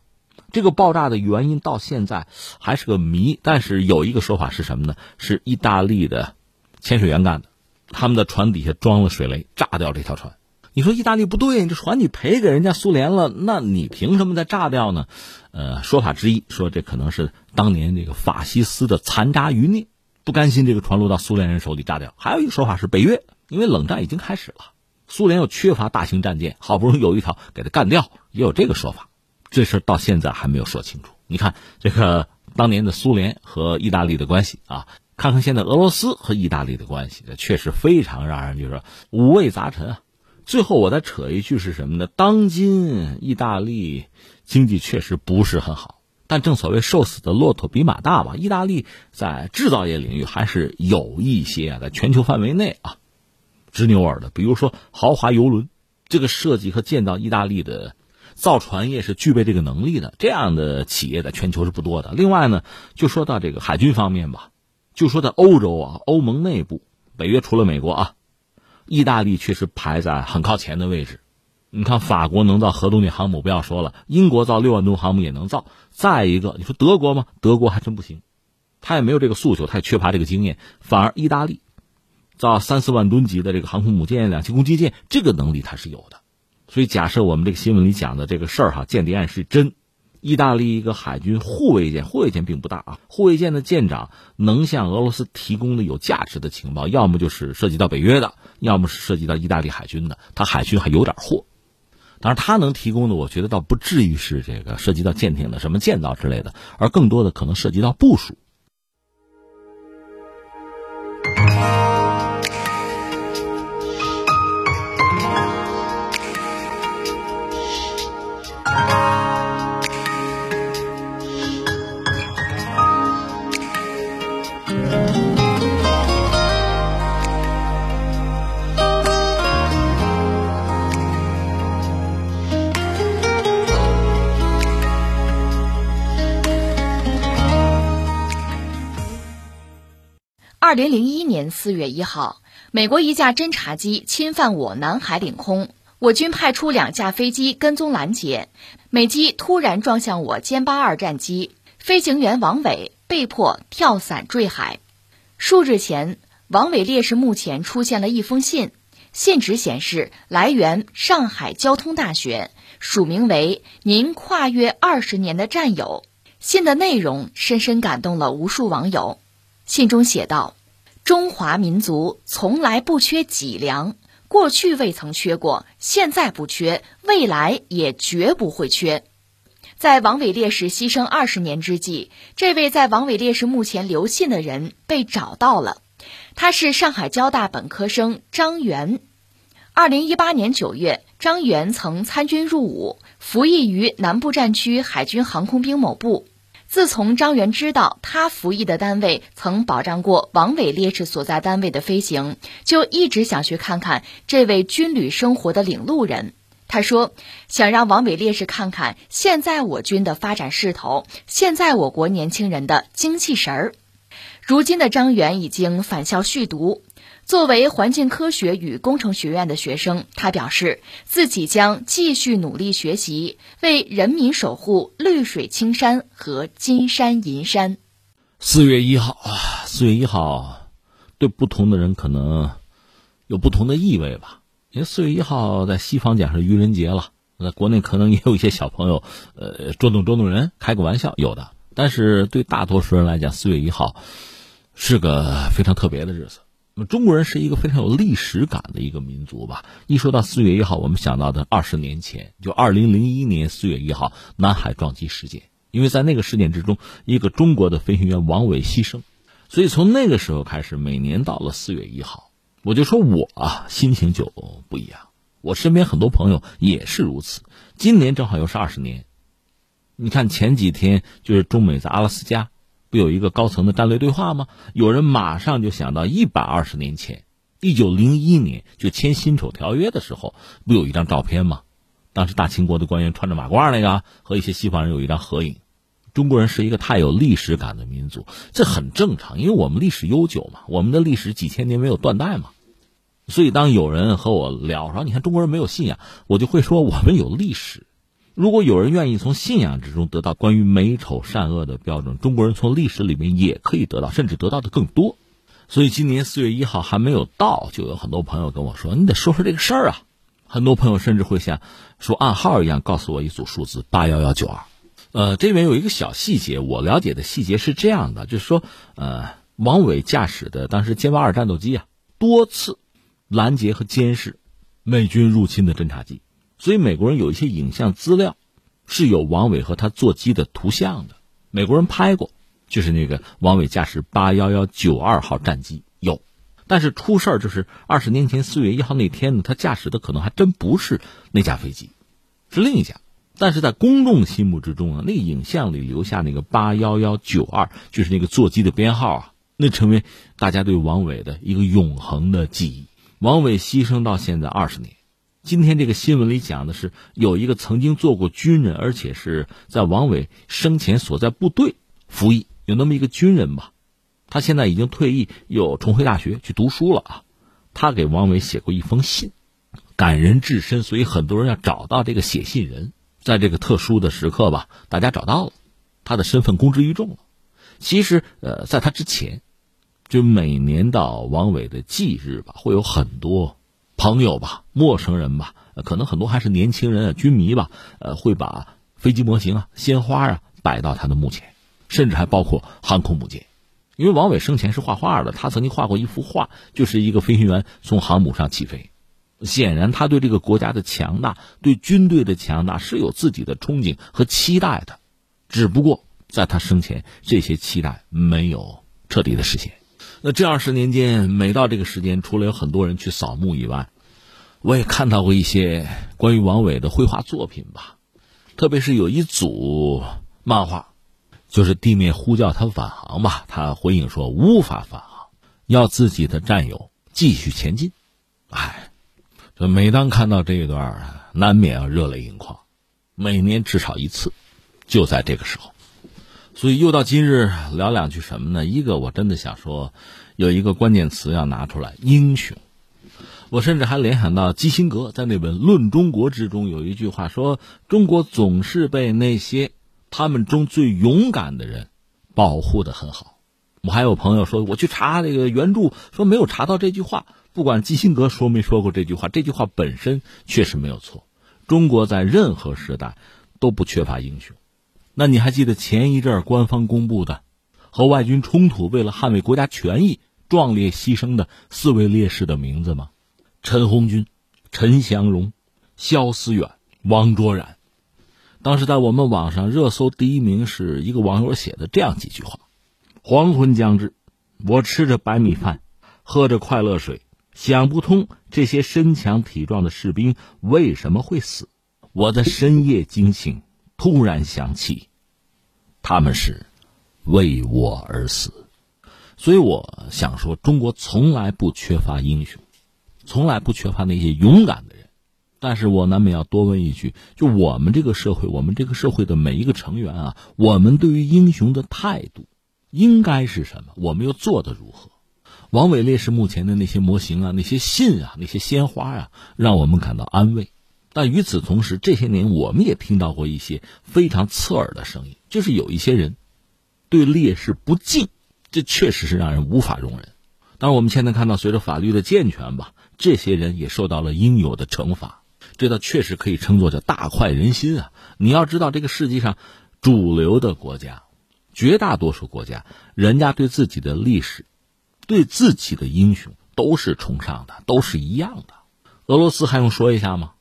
这个爆炸的原因到现在还是个谜。但是有一个说法是什么呢？是意大利的潜水员干的，他们的船底下装了水雷，炸掉这条船。你说意大利不对，这船你赔给人家苏联了，那你凭什么再炸掉呢？呃，说法之一说这可能是当年这个法西斯的残渣余孽，不甘心这个船落到苏联人手里炸掉。还有一个说法是北约。因为冷战已经开始了，苏联又缺乏大型战舰，好不容易有一条给他干掉，也有这个说法。这事到现在还没有说清楚。你看这个当年的苏联和意大利的关系啊，看看现在俄罗斯和意大利的关系，确实非常让人就是五味杂陈啊。最后我再扯一句是什么呢？当今意大利经济确实不是很好，但正所谓瘦死的骆驼比马大吧。意大利在制造业领域还是有一些啊，在全球范围内啊。直牛耳的，比如说豪华游轮，这个设计和建造，意大利的造船业是具备这个能力的。这样的企业在全球是不多的。另外呢，就说到这个海军方面吧，就说在欧洲啊，欧盟内部，北约除了美国啊，意大利确实排在很靠前的位置。你看法国能造核动力航母，不要说了，英国造六万吨航母也能造。再一个，你说德国吗？德国还真不行，他也没有这个诉求，他也缺乏这个经验。反而意大利。造三四万吨级的这个航空母舰、两栖攻击舰，这个能力它是有的。所以，假设我们这个新闻里讲的这个事儿哈，间谍案是真，意大利一个海军护卫舰，护卫舰并不大啊，护卫舰的舰长能向俄罗斯提供的有价值的情报，要么就是涉及到北约的，要么是涉及到意大利海军的，他海军还有点货。当然，他能提供的，我觉得倒不至于是这个涉及到舰艇的什么建造之类的，而更多的可能涉及到部署。零零一年四月一号，美国一架侦察机侵犯我南海领空，我军派出两架飞机跟踪拦截，美机突然撞向我歼八二战机，飞行员王伟被迫跳伞坠海。数日前，王伟烈士墓前出现了一封信，信纸显示来源上海交通大学，署名为“您跨越二十年的战友”。信的内容深深感动了无数网友。信中写道：“中华民族从来不缺脊梁，过去未曾缺过，现在不缺，未来也绝不会缺。”在王伟烈士牺牲二十年之际，这位在王伟烈士墓前留信的人被找到了。他是上海交大本科生张元。二零一八年九月，张元曾参军入伍，服役于南部战区海军航空兵某部。自从张元知道他服役的单位曾保障过王伟烈士所在单位的飞行，就一直想去看看这位军旅生活的领路人。他说：“想让王伟烈士看看现在我军的发展势头，现在我国年轻人的精气神儿。”如今的张元已经返校续读。作为环境科学与工程学院的学生，他表示自己将继续努力学习，为人民守护绿水青山和金山银山。四月一号啊，四月一号，对不同的人可能有不同的意味吧。因为四月一号在西方讲是愚人节了，在国内可能也有一些小朋友，呃，捉弄捉弄人，开个玩笑有的。但是对大多数人来讲，四月一号是个非常特别的日子。那么中国人是一个非常有历史感的一个民族吧。一说到四月一号，我们想到的二十年前，就二零零一年四月一号南海撞击事件。因为在那个事件之中，一个中国的飞行员王伟牺牲，所以从那个时候开始，每年到了四月一号，我就说我啊心情就不一样。我身边很多朋友也是如此。今年正好又是二十年，你看前几天就是中美在阿拉斯加。不有一个高层的战略对话吗？有人马上就想到一百二十年前，一九零一年就签辛丑条约的时候，不有一张照片吗？当时大清国的官员穿着马褂那个，和一些西方人有一张合影。中国人是一个太有历史感的民族，这很正常，因为我们历史悠久嘛，我们的历史几千年没有断代嘛。所以当有人和我聊说，你看中国人没有信仰，我就会说我们有历史。如果有人愿意从信仰之中得到关于美丑善恶的标准，中国人从历史里面也可以得到，甚至得到的更多。所以今年四月一号还没有到，就有很多朋友跟我说：“你得说说这个事儿啊！”很多朋友甚至会像说暗号一样告诉我一组数字八幺幺九二。呃，这里面有一个小细节，我了解的细节是这样的，就是说，呃，王伟驾驶的当时歼八二战斗机啊，多次拦截和监视美军入侵的侦察机。所以美国人有一些影像资料，是有王伟和他座机的图像的。美国人拍过，就是那个王伟驾驶八幺幺九二号战机有，但是出事儿就是二十年前四月一号那天呢，他驾驶的可能还真不是那架飞机，是另一架。但是在公众心目之中啊，那个影像里留下那个八幺幺九二，就是那个座机的编号啊，那成为大家对王伟的一个永恒的记忆。王伟牺牲到现在二十年。今天这个新闻里讲的是，有一个曾经做过军人，而且是在王伟生前所在部队服役，有那么一个军人吧，他现在已经退役，又重回大学去读书了啊。他给王伟写过一封信，感人至深，所以很多人要找到这个写信人。在这个特殊的时刻吧，大家找到了，他的身份公之于众了。其实，呃，在他之前。就每年到王伟的忌日吧，会有很多朋友吧、陌生人吧，可能很多还是年轻人啊、军迷吧，呃，会把飞机模型啊、鲜花啊摆到他的墓前，甚至还包括航空母舰。因为王伟生前是画画的，他曾经画过一幅画，就是一个飞行员从航母上起飞。显然，他对这个国家的强大、对军队的强大是有自己的憧憬和期待的，只不过在他生前，这些期待没有彻底的实现。那这二十年间，每到这个时间，除了有很多人去扫墓以外，我也看到过一些关于王伟的绘画作品吧。特别是有一组漫画，就是地面呼叫他返航吧，他回应说无法返航，要自己的战友继续前进。哎，这每当看到这一段，难免要热泪盈眶。每年至少一次，就在这个时候。所以又到今日聊两句什么呢？一个我真的想说，有一个关键词要拿出来——英雄。我甚至还联想到基辛格在那本《论中国》之中有一句话说：“中国总是被那些他们中最勇敢的人保护的很好。”我还有朋友说，我去查这个原著，说没有查到这句话。不管基辛格说没说过这句话，这句话本身确实没有错。中国在任何时代都不缺乏英雄。那你还记得前一阵官方公布的和外军冲突、为了捍卫国家权益壮烈牺牲的四位烈士的名字吗？陈红军、陈祥荣、肖思远、王卓然。当时在我们网上热搜第一名是一个网友写的这样几句话：黄昏将至，我吃着白米饭，喝着快乐水，想不通这些身强体壮的士兵为什么会死。我在深夜惊醒。突然想起，他们是为我而死，所以我想说，中国从来不缺乏英雄，从来不缺乏那些勇敢的人。但是我难免要多问一句：就我们这个社会，我们这个社会的每一个成员啊，我们对于英雄的态度应该是什么？我们又做的如何？王伟烈士目前的那些模型啊，那些信啊，那些鲜花啊，让我们感到安慰。但与此同时，这些年我们也听到过一些非常刺耳的声音，就是有一些人对烈士不敬，这确实是让人无法容忍。当然，我们现在看到，随着法律的健全吧，这些人也受到了应有的惩罚，这倒确实可以称作叫大快人心啊！你要知道，这个世界上主流的国家，绝大多数国家，人家对自己的历史、对自己的英雄都是崇尚的，都是一样的。俄罗斯还用说一下吗？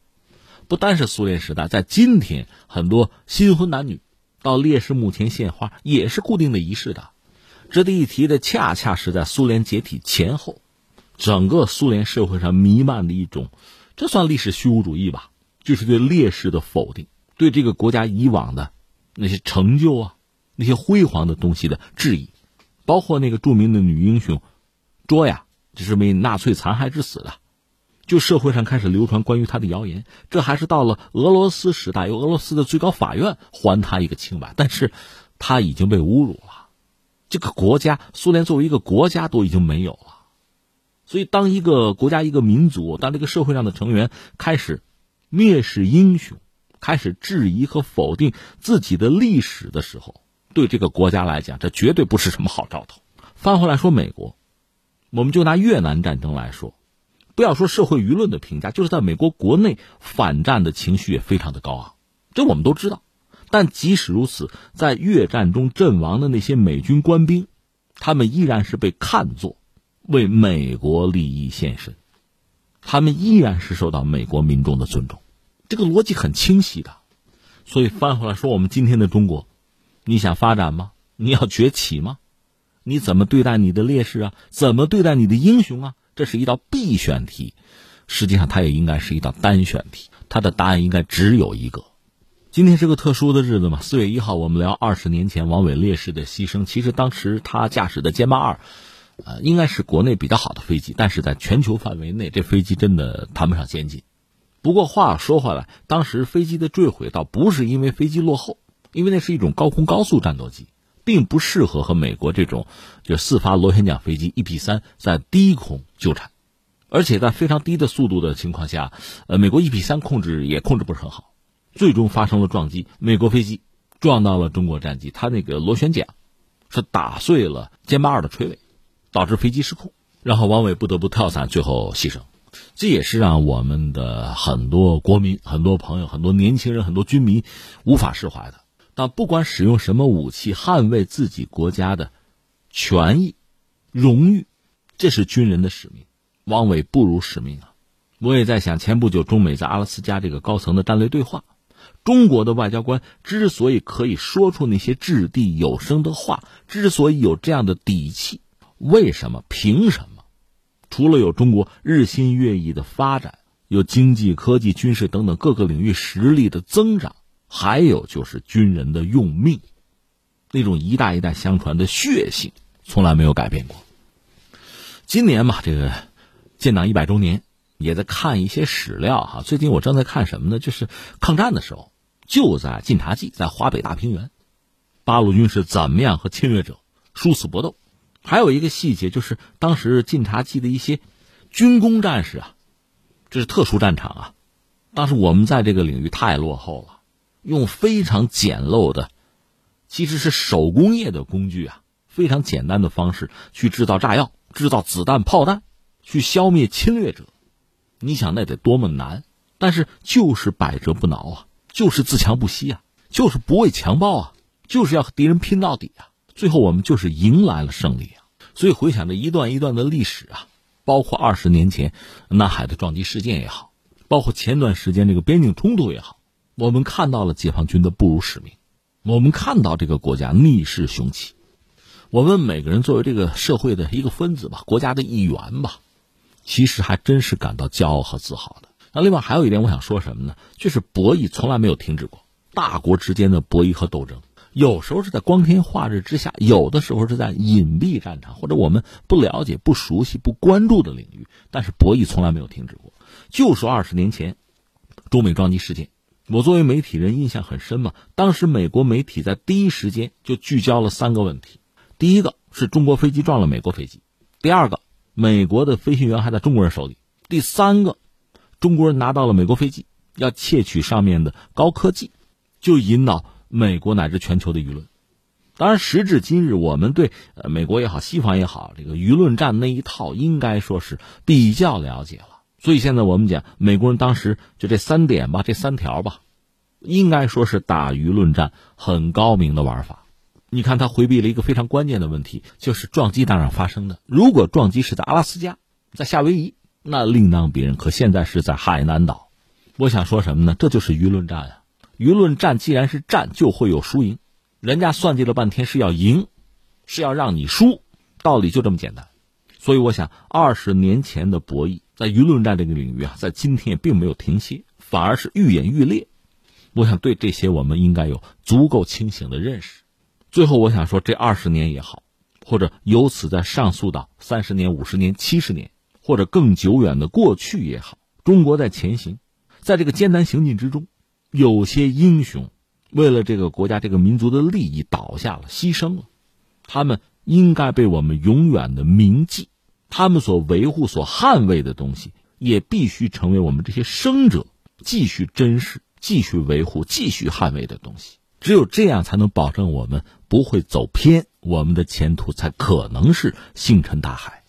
不单是苏联时代，在今天，很多新婚男女到烈士墓前献花也是固定的仪式的。值得一提的，恰恰是在苏联解体前后，整个苏联社会上弥漫的一种，这算历史虚无主义吧？就是对烈士的否定，对这个国家以往的那些成就啊、那些辉煌的东西的质疑，包括那个著名的女英雄卓呀，就是被纳粹残害致死的。就社会上开始流传关于他的谣言，这还是到了俄罗斯时代，由俄罗斯的最高法院还他一个清白，但是他已经被侮辱了。这个国家，苏联作为一个国家都已经没有了。所以，当一个国家、一个民族，当这个社会上的成员开始蔑视英雄，开始质疑和否定自己的历史的时候，对这个国家来讲，这绝对不是什么好兆头。翻回来说，美国，我们就拿越南战争来说。不要说社会舆论的评价，就是在美国国内反战的情绪也非常的高昂，这我们都知道。但即使如此，在越战中阵亡的那些美军官兵，他们依然是被看作为美国利益献身，他们依然是受到美国民众的尊重。这个逻辑很清晰的。所以翻回来说，我们今天的中国，你想发展吗？你要崛起吗？你怎么对待你的烈士啊？怎么对待你的英雄啊？这是一道必选题，实际上它也应该是一道单选题。它的答案应该只有一个。今天是个特殊的日子嘛，四月一号，我们聊二十年前王伟烈士的牺牲。其实当时他驾驶的歼八二，呃，应该是国内比较好的飞机，但是在全球范围内，这飞机真的谈不上先进。不过话说回来，当时飞机的坠毁倒不是因为飞机落后，因为那是一种高空高速战斗机，并不适合和美国这种就四发螺旋桨飞机 EP 三在低空纠缠，而且在非常低的速度的情况下，呃，美国 EP 三控制也控制不是很好，最终发生了撞击，美国飞机撞到了中国战机，它那个螺旋桨是打碎了歼八二的垂尾，导致飞机失控，然后王伟不得不跳伞，最后牺牲。这也是让我们的很多国民、很多朋友、很多年轻人、很多军迷无法释怀的。但不管使用什么武器捍卫自己国家的权益、荣誉，这是军人的使命。汪伟不辱使命啊！我也在想，前不久中美在阿拉斯加这个高层的战略对话，中国的外交官之所以可以说出那些掷地有声的话，之所以有这样的底气，为什么？凭什么？除了有中国日新月异的发展，有经济、科技、军事等等各个领域实力的增长，还有就是军人的用命，那种一代一代相传的血性从来没有改变过。今年嘛，这个建党一百周年，也在看一些史料哈。最近我正在看什么呢？就是抗战的时候，就在晋察冀，在华北大平原，八路军是怎么样和侵略者殊死搏斗。还有一个细节，就是当时晋察冀的一些军工战士啊，这是特殊战场啊。当时我们在这个领域太落后了，用非常简陋的，其实是手工业的工具啊，非常简单的方式去制造炸药、制造子弹、炮弹，去消灭侵略者。你想那得多么难？但是就是百折不挠啊，就是自强不息啊，就是不畏强暴啊，就是要和敌人拼到底啊。最后我们就是迎来了胜利啊！所以回想着一段一段的历史啊，包括二十年前南海的撞击事件也好，包括前段时间这个边境冲突也好，我们看到了解放军的不辱使命，我们看到这个国家逆势雄起，我们每个人作为这个社会的一个分子吧，国家的一员吧，其实还真是感到骄傲和自豪的。那另外还有一点我想说什么呢？就是博弈从来没有停止过，大国之间的博弈和斗争。有时候是在光天化日之下，有的时候是在隐蔽战场或者我们不了解、不熟悉、不关注的领域。但是博弈从来没有停止过。就说二十年前中美撞击事件，我作为媒体人印象很深嘛。当时美国媒体在第一时间就聚焦了三个问题：第一个是中国飞机撞了美国飞机；第二个，美国的飞行员还在中国人手里；第三个，中国人拿到了美国飞机，要窃取上面的高科技，就引导。美国乃至全球的舆论，当然，时至今日，我们对呃美国也好，西方也好，这个舆论战那一套，应该说是比较了解了。所以现在我们讲，美国人当时就这三点吧，这三条吧，应该说是打舆论战很高明的玩法。你看，他回避了一个非常关键的问题，就是撞击当然发生的。如果撞击是在阿拉斯加，在夏威夷，那另当别论。可现在是在海南岛，我想说什么呢？这就是舆论战啊。舆论战既然是战，就会有输赢。人家算计了半天是要赢，是要让你输，道理就这么简单。所以我想，二十年前的博弈在舆论战这个领域啊，在今天也并没有停歇，反而是愈演愈烈。我想对这些我们应该有足够清醒的认识。最后，我想说，这二十年也好，或者由此再上溯到三十年、五十年、七十年，或者更久远的过去也好，中国在前行，在这个艰难行进之中。有些英雄为了这个国家、这个民族的利益倒下了、牺牲了，他们应该被我们永远的铭记。他们所维护、所捍卫的东西，也必须成为我们这些生者继续珍视、继续维护、继续捍卫的东西。只有这样，才能保证我们不会走偏，我们的前途才可能是星辰大海。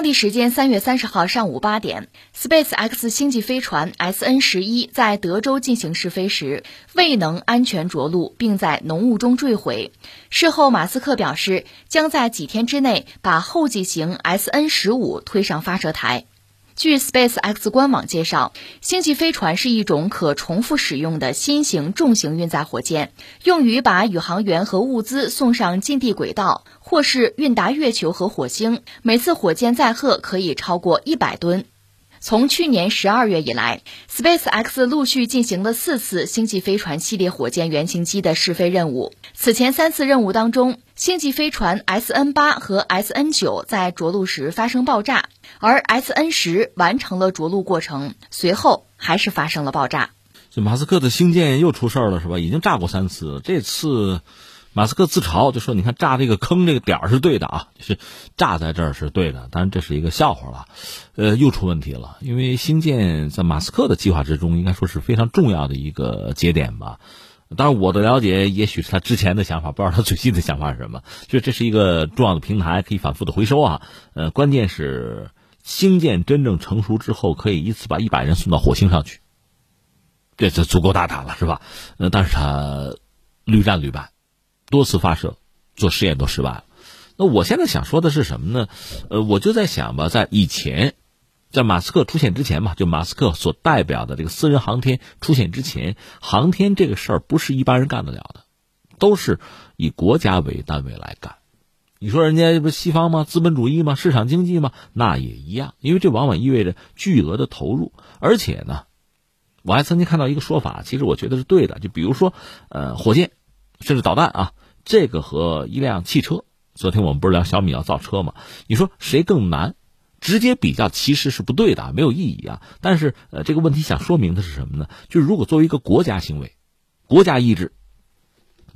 当地时间三月三十号上午八点，Space X 星际飞船 SN 十一在德州进行试飞时未能安全着陆，并在浓雾中坠毁。事后，马斯克表示将在几天之内把后继型 SN 十五推上发射台。据 SpaceX 官网介绍，星际飞船是一种可重复使用的新型重型运载火箭，用于把宇航员和物资送上近地轨道，或是运达月球和火星。每次火箭载荷可以超过一百吨。从去年十二月以来，SpaceX 陆续进行了四次星际飞船系列火箭原型机的试飞任务。此前三次任务当中，星际飞船 SN 八和 SN 九在着陆时发生爆炸，而 SN 十完成了着陆过程，随后还是发生了爆炸。这马斯克的星舰又出事儿了，是吧？已经炸过三次，这次。马斯克自嘲就说：“你看炸这个坑这个点儿是对的啊，就是炸在这儿是对的。当然这是一个笑话了，呃，又出问题了。因为星舰在马斯克的计划之中，应该说是非常重要的一个节点吧。当然我的了解，也许是他之前的想法，不知道他最新的想法是什么。就这是一个重要的平台，可以反复的回收啊。呃，关键是星舰真正成熟之后，可以一次把一百人送到火星上去，这就足够大胆了，是吧？呃，但是他屡战屡败。”多次发射，做实验都失败了。那我现在想说的是什么呢？呃，我就在想吧，在以前，在马斯克出现之前嘛，就马斯克所代表的这个私人航天出现之前，航天这个事儿不是一般人干得了的，都是以国家为单位来干。你说人家不西方吗？资本主义吗？市场经济吗？那也一样，因为这往往意味着巨额的投入。而且呢，我还曾经看到一个说法，其实我觉得是对的。就比如说，呃，火箭，甚至导弹啊。这个和一辆汽车，昨天我们不是聊小米要造车吗？你说谁更难？直接比较其实是不对的，没有意义啊。但是呃，这个问题想说明的是什么呢？就是如果作为一个国家行为，国家意志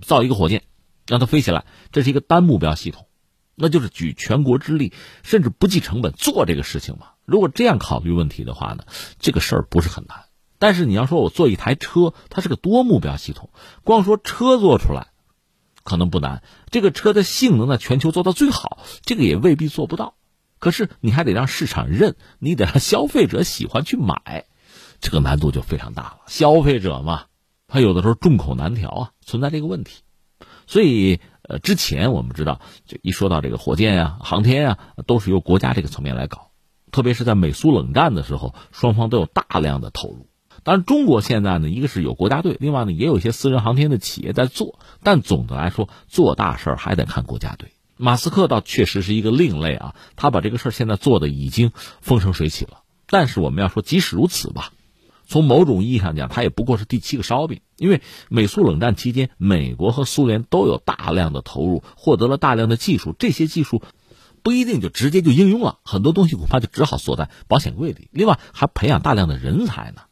造一个火箭，让它飞起来，这是一个单目标系统，那就是举全国之力，甚至不计成本做这个事情嘛。如果这样考虑问题的话呢，这个事儿不是很难。但是你要说我做一台车，它是个多目标系统，光说车做出来。可能不难，这个车的性能在全球做到最好，这个也未必做不到。可是你还得让市场认，你得让消费者喜欢去买，这个难度就非常大了。消费者嘛，他有的时候众口难调啊，存在这个问题。所以，呃，之前我们知道，就一说到这个火箭呀、航天呀，都是由国家这个层面来搞，特别是在美苏冷战的时候，双方都有大量的投入。当然，中国现在呢，一个是有国家队，另外呢，也有一些私人航天的企业在做。但总的来说，做大事还得看国家队。马斯克倒确实是一个另类啊，他把这个事儿现在做的已经风生水起了。但是我们要说，即使如此吧，从某种意义上讲，他也不过是第七个烧饼。因为美苏冷战期间，美国和苏联都有大量的投入，获得了大量的技术，这些技术不一定就直接就应用了，很多东西恐怕就只好锁在保险柜里。另外，还培养大量的人才呢。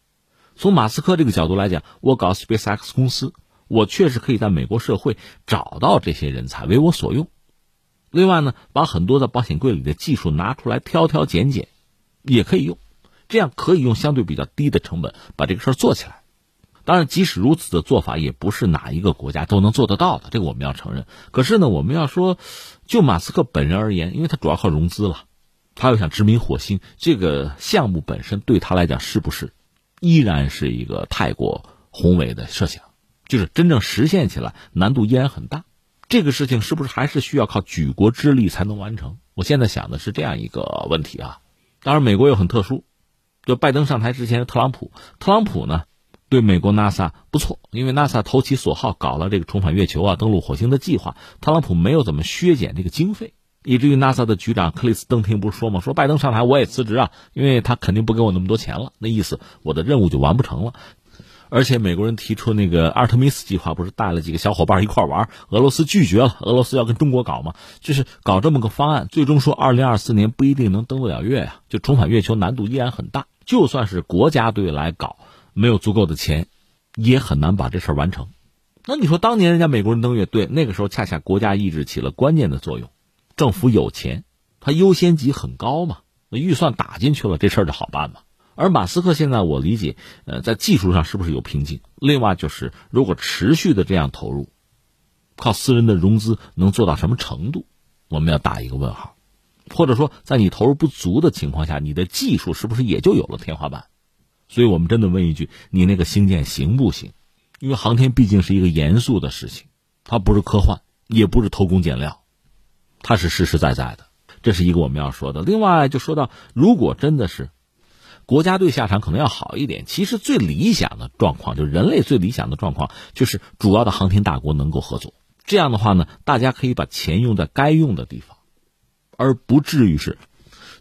从马斯克这个角度来讲，我搞 SpaceX 公司，我确实可以在美国社会找到这些人才为我所用。另外呢，把很多的保险柜里的技术拿出来挑挑拣拣，也可以用。这样可以用相对比较低的成本把这个事儿做起来。当然，即使如此的做法，也不是哪一个国家都能做得到的，这个我们要承认。可是呢，我们要说，就马斯克本人而言，因为他主要靠融资了，他又想殖民火星，这个项目本身对他来讲是不是？依然是一个太过宏伟的设想，就是真正实现起来难度依然很大。这个事情是不是还是需要靠举国之力才能完成？我现在想的是这样一个问题啊。当然，美国又很特殊，就拜登上台之前，特朗普，特朗普呢对美国 NASA 不错，因为 NASA 投其所好搞了这个重返月球啊、登陆火星的计划，特朗普没有怎么削减这个经费。以至于 NASA 的局长克里斯登廷不是说吗？说拜登上台我也辞职啊，因为他肯定不给我那么多钱了。那意思我的任务就完不成了。而且美国人提出那个阿尔特弥斯计划，不是带了几个小伙伴一块玩，俄罗斯拒绝了。俄罗斯要跟中国搞嘛，就是搞这么个方案。最终说二零二四年不一定能登得了月呀，就重返月球难度依然很大。就算是国家队来搞，没有足够的钱，也很难把这事儿完成。那你说当年人家美国人登月，对那个时候恰恰国家意志起了关键的作用。政府有钱，他优先级很高嘛，那预算打进去了，这事儿就好办嘛。而马斯克现在我理解，呃，在技术上是不是有瓶颈？另外就是，如果持续的这样投入，靠私人的融资能做到什么程度？我们要打一个问号。或者说，在你投入不足的情况下，你的技术是不是也就有了天花板？所以我们真的问一句：你那个星舰行不行？因为航天毕竟是一个严肃的事情，它不是科幻，也不是偷工减料。它是实实在在的，这是一个我们要说的。另外，就说到如果真的是国家队下场可能要好一点。其实最理想的状况，就人类最理想的状况，就是主要的航天大国能够合作。这样的话呢，大家可以把钱用在该用的地方，而不至于是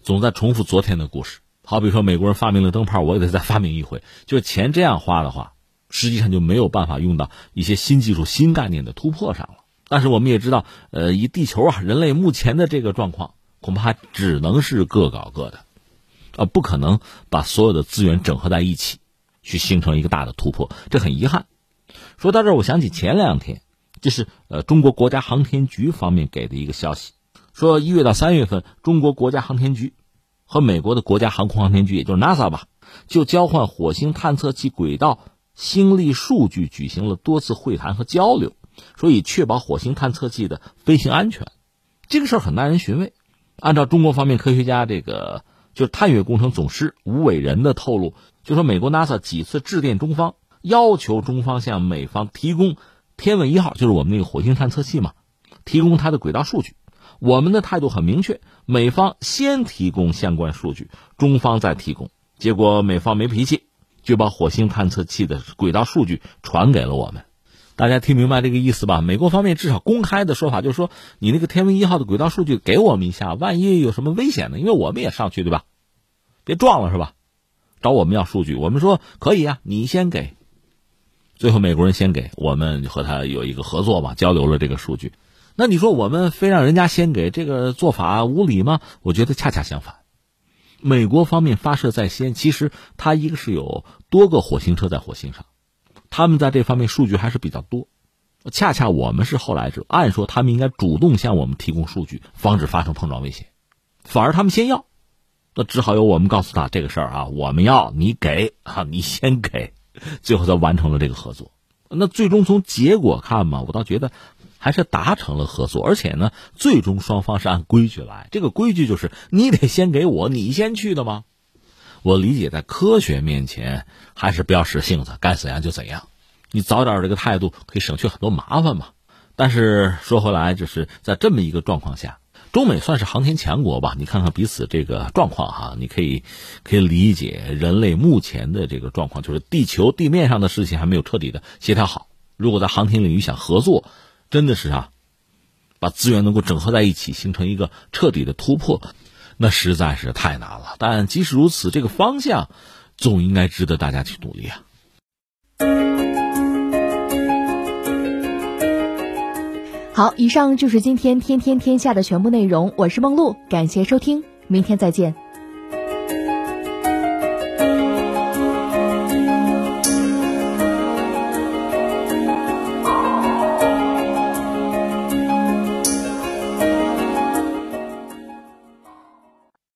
总在重复昨天的故事。好比说，美国人发明了灯泡，我也得再发明一回。就是钱这样花的话，实际上就没有办法用到一些新技术、新概念的突破上了。但是我们也知道，呃，以地球啊，人类目前的这个状况，恐怕只能是各搞各的，啊，不可能把所有的资源整合在一起，去形成一个大的突破。这很遗憾。说到这儿，我想起前两天，这是呃中国国家航天局方面给的一个消息，说一月到三月份，中国国家航天局。和美国的国家航空航天局，也就是 NASA 吧，就交换火星探测器轨道星力数据举行了多次会谈和交流，所以确保火星探测器的飞行安全。这个事儿很耐人寻味。按照中国方面科学家这个就是探月工程总师吴伟仁的透露，就说美国 NASA 几次致电中方，要求中方向美方提供天问一号，就是我们那个火星探测器嘛，提供它的轨道数据。我们的态度很明确，美方先提供相关数据，中方再提供。结果美方没脾气，就把火星探测器的轨道数据传给了我们。大家听明白这个意思吧？美国方面至少公开的说法就是说，你那个天问一号的轨道数据给我们一下，万一有什么危险呢？因为我们也上去，对吧？别撞了是吧？找我们要数据，我们说可以啊，你先给。最后美国人先给我们和他有一个合作吧，交流了这个数据。那你说我们非让人家先给这个做法无理吗？我觉得恰恰相反，美国方面发射在先，其实它一个是有多个火星车在火星上，他们在这方面数据还是比较多。恰恰我们是后来者，按说他们应该主动向我们提供数据，防止发生碰撞危险，反而他们先要，那只好由我们告诉他这个事儿啊，我们要你给啊，你先给，最后才完成了这个合作。那最终从结果看嘛，我倒觉得。还是达成了合作，而且呢，最终双方是按规矩来。这个规矩就是你得先给我，你先去的吗？我理解，在科学面前还是不要使性子，该怎样就怎样。你早点这个态度，可以省去很多麻烦嘛。但是说回来，就是在这么一个状况下，中美算是航天强国吧？你看看彼此这个状况哈，你可以可以理解人类目前的这个状况，就是地球地面上的事情还没有彻底的协调好。如果在航天领域想合作，真的是啊，把资源能够整合在一起，形成一个彻底的突破，那实在是太难了。但即使如此，这个方向总应该值得大家去努力啊。好，以上就是今天天天天下的全部内容。我是梦露，感谢收听，明天再见。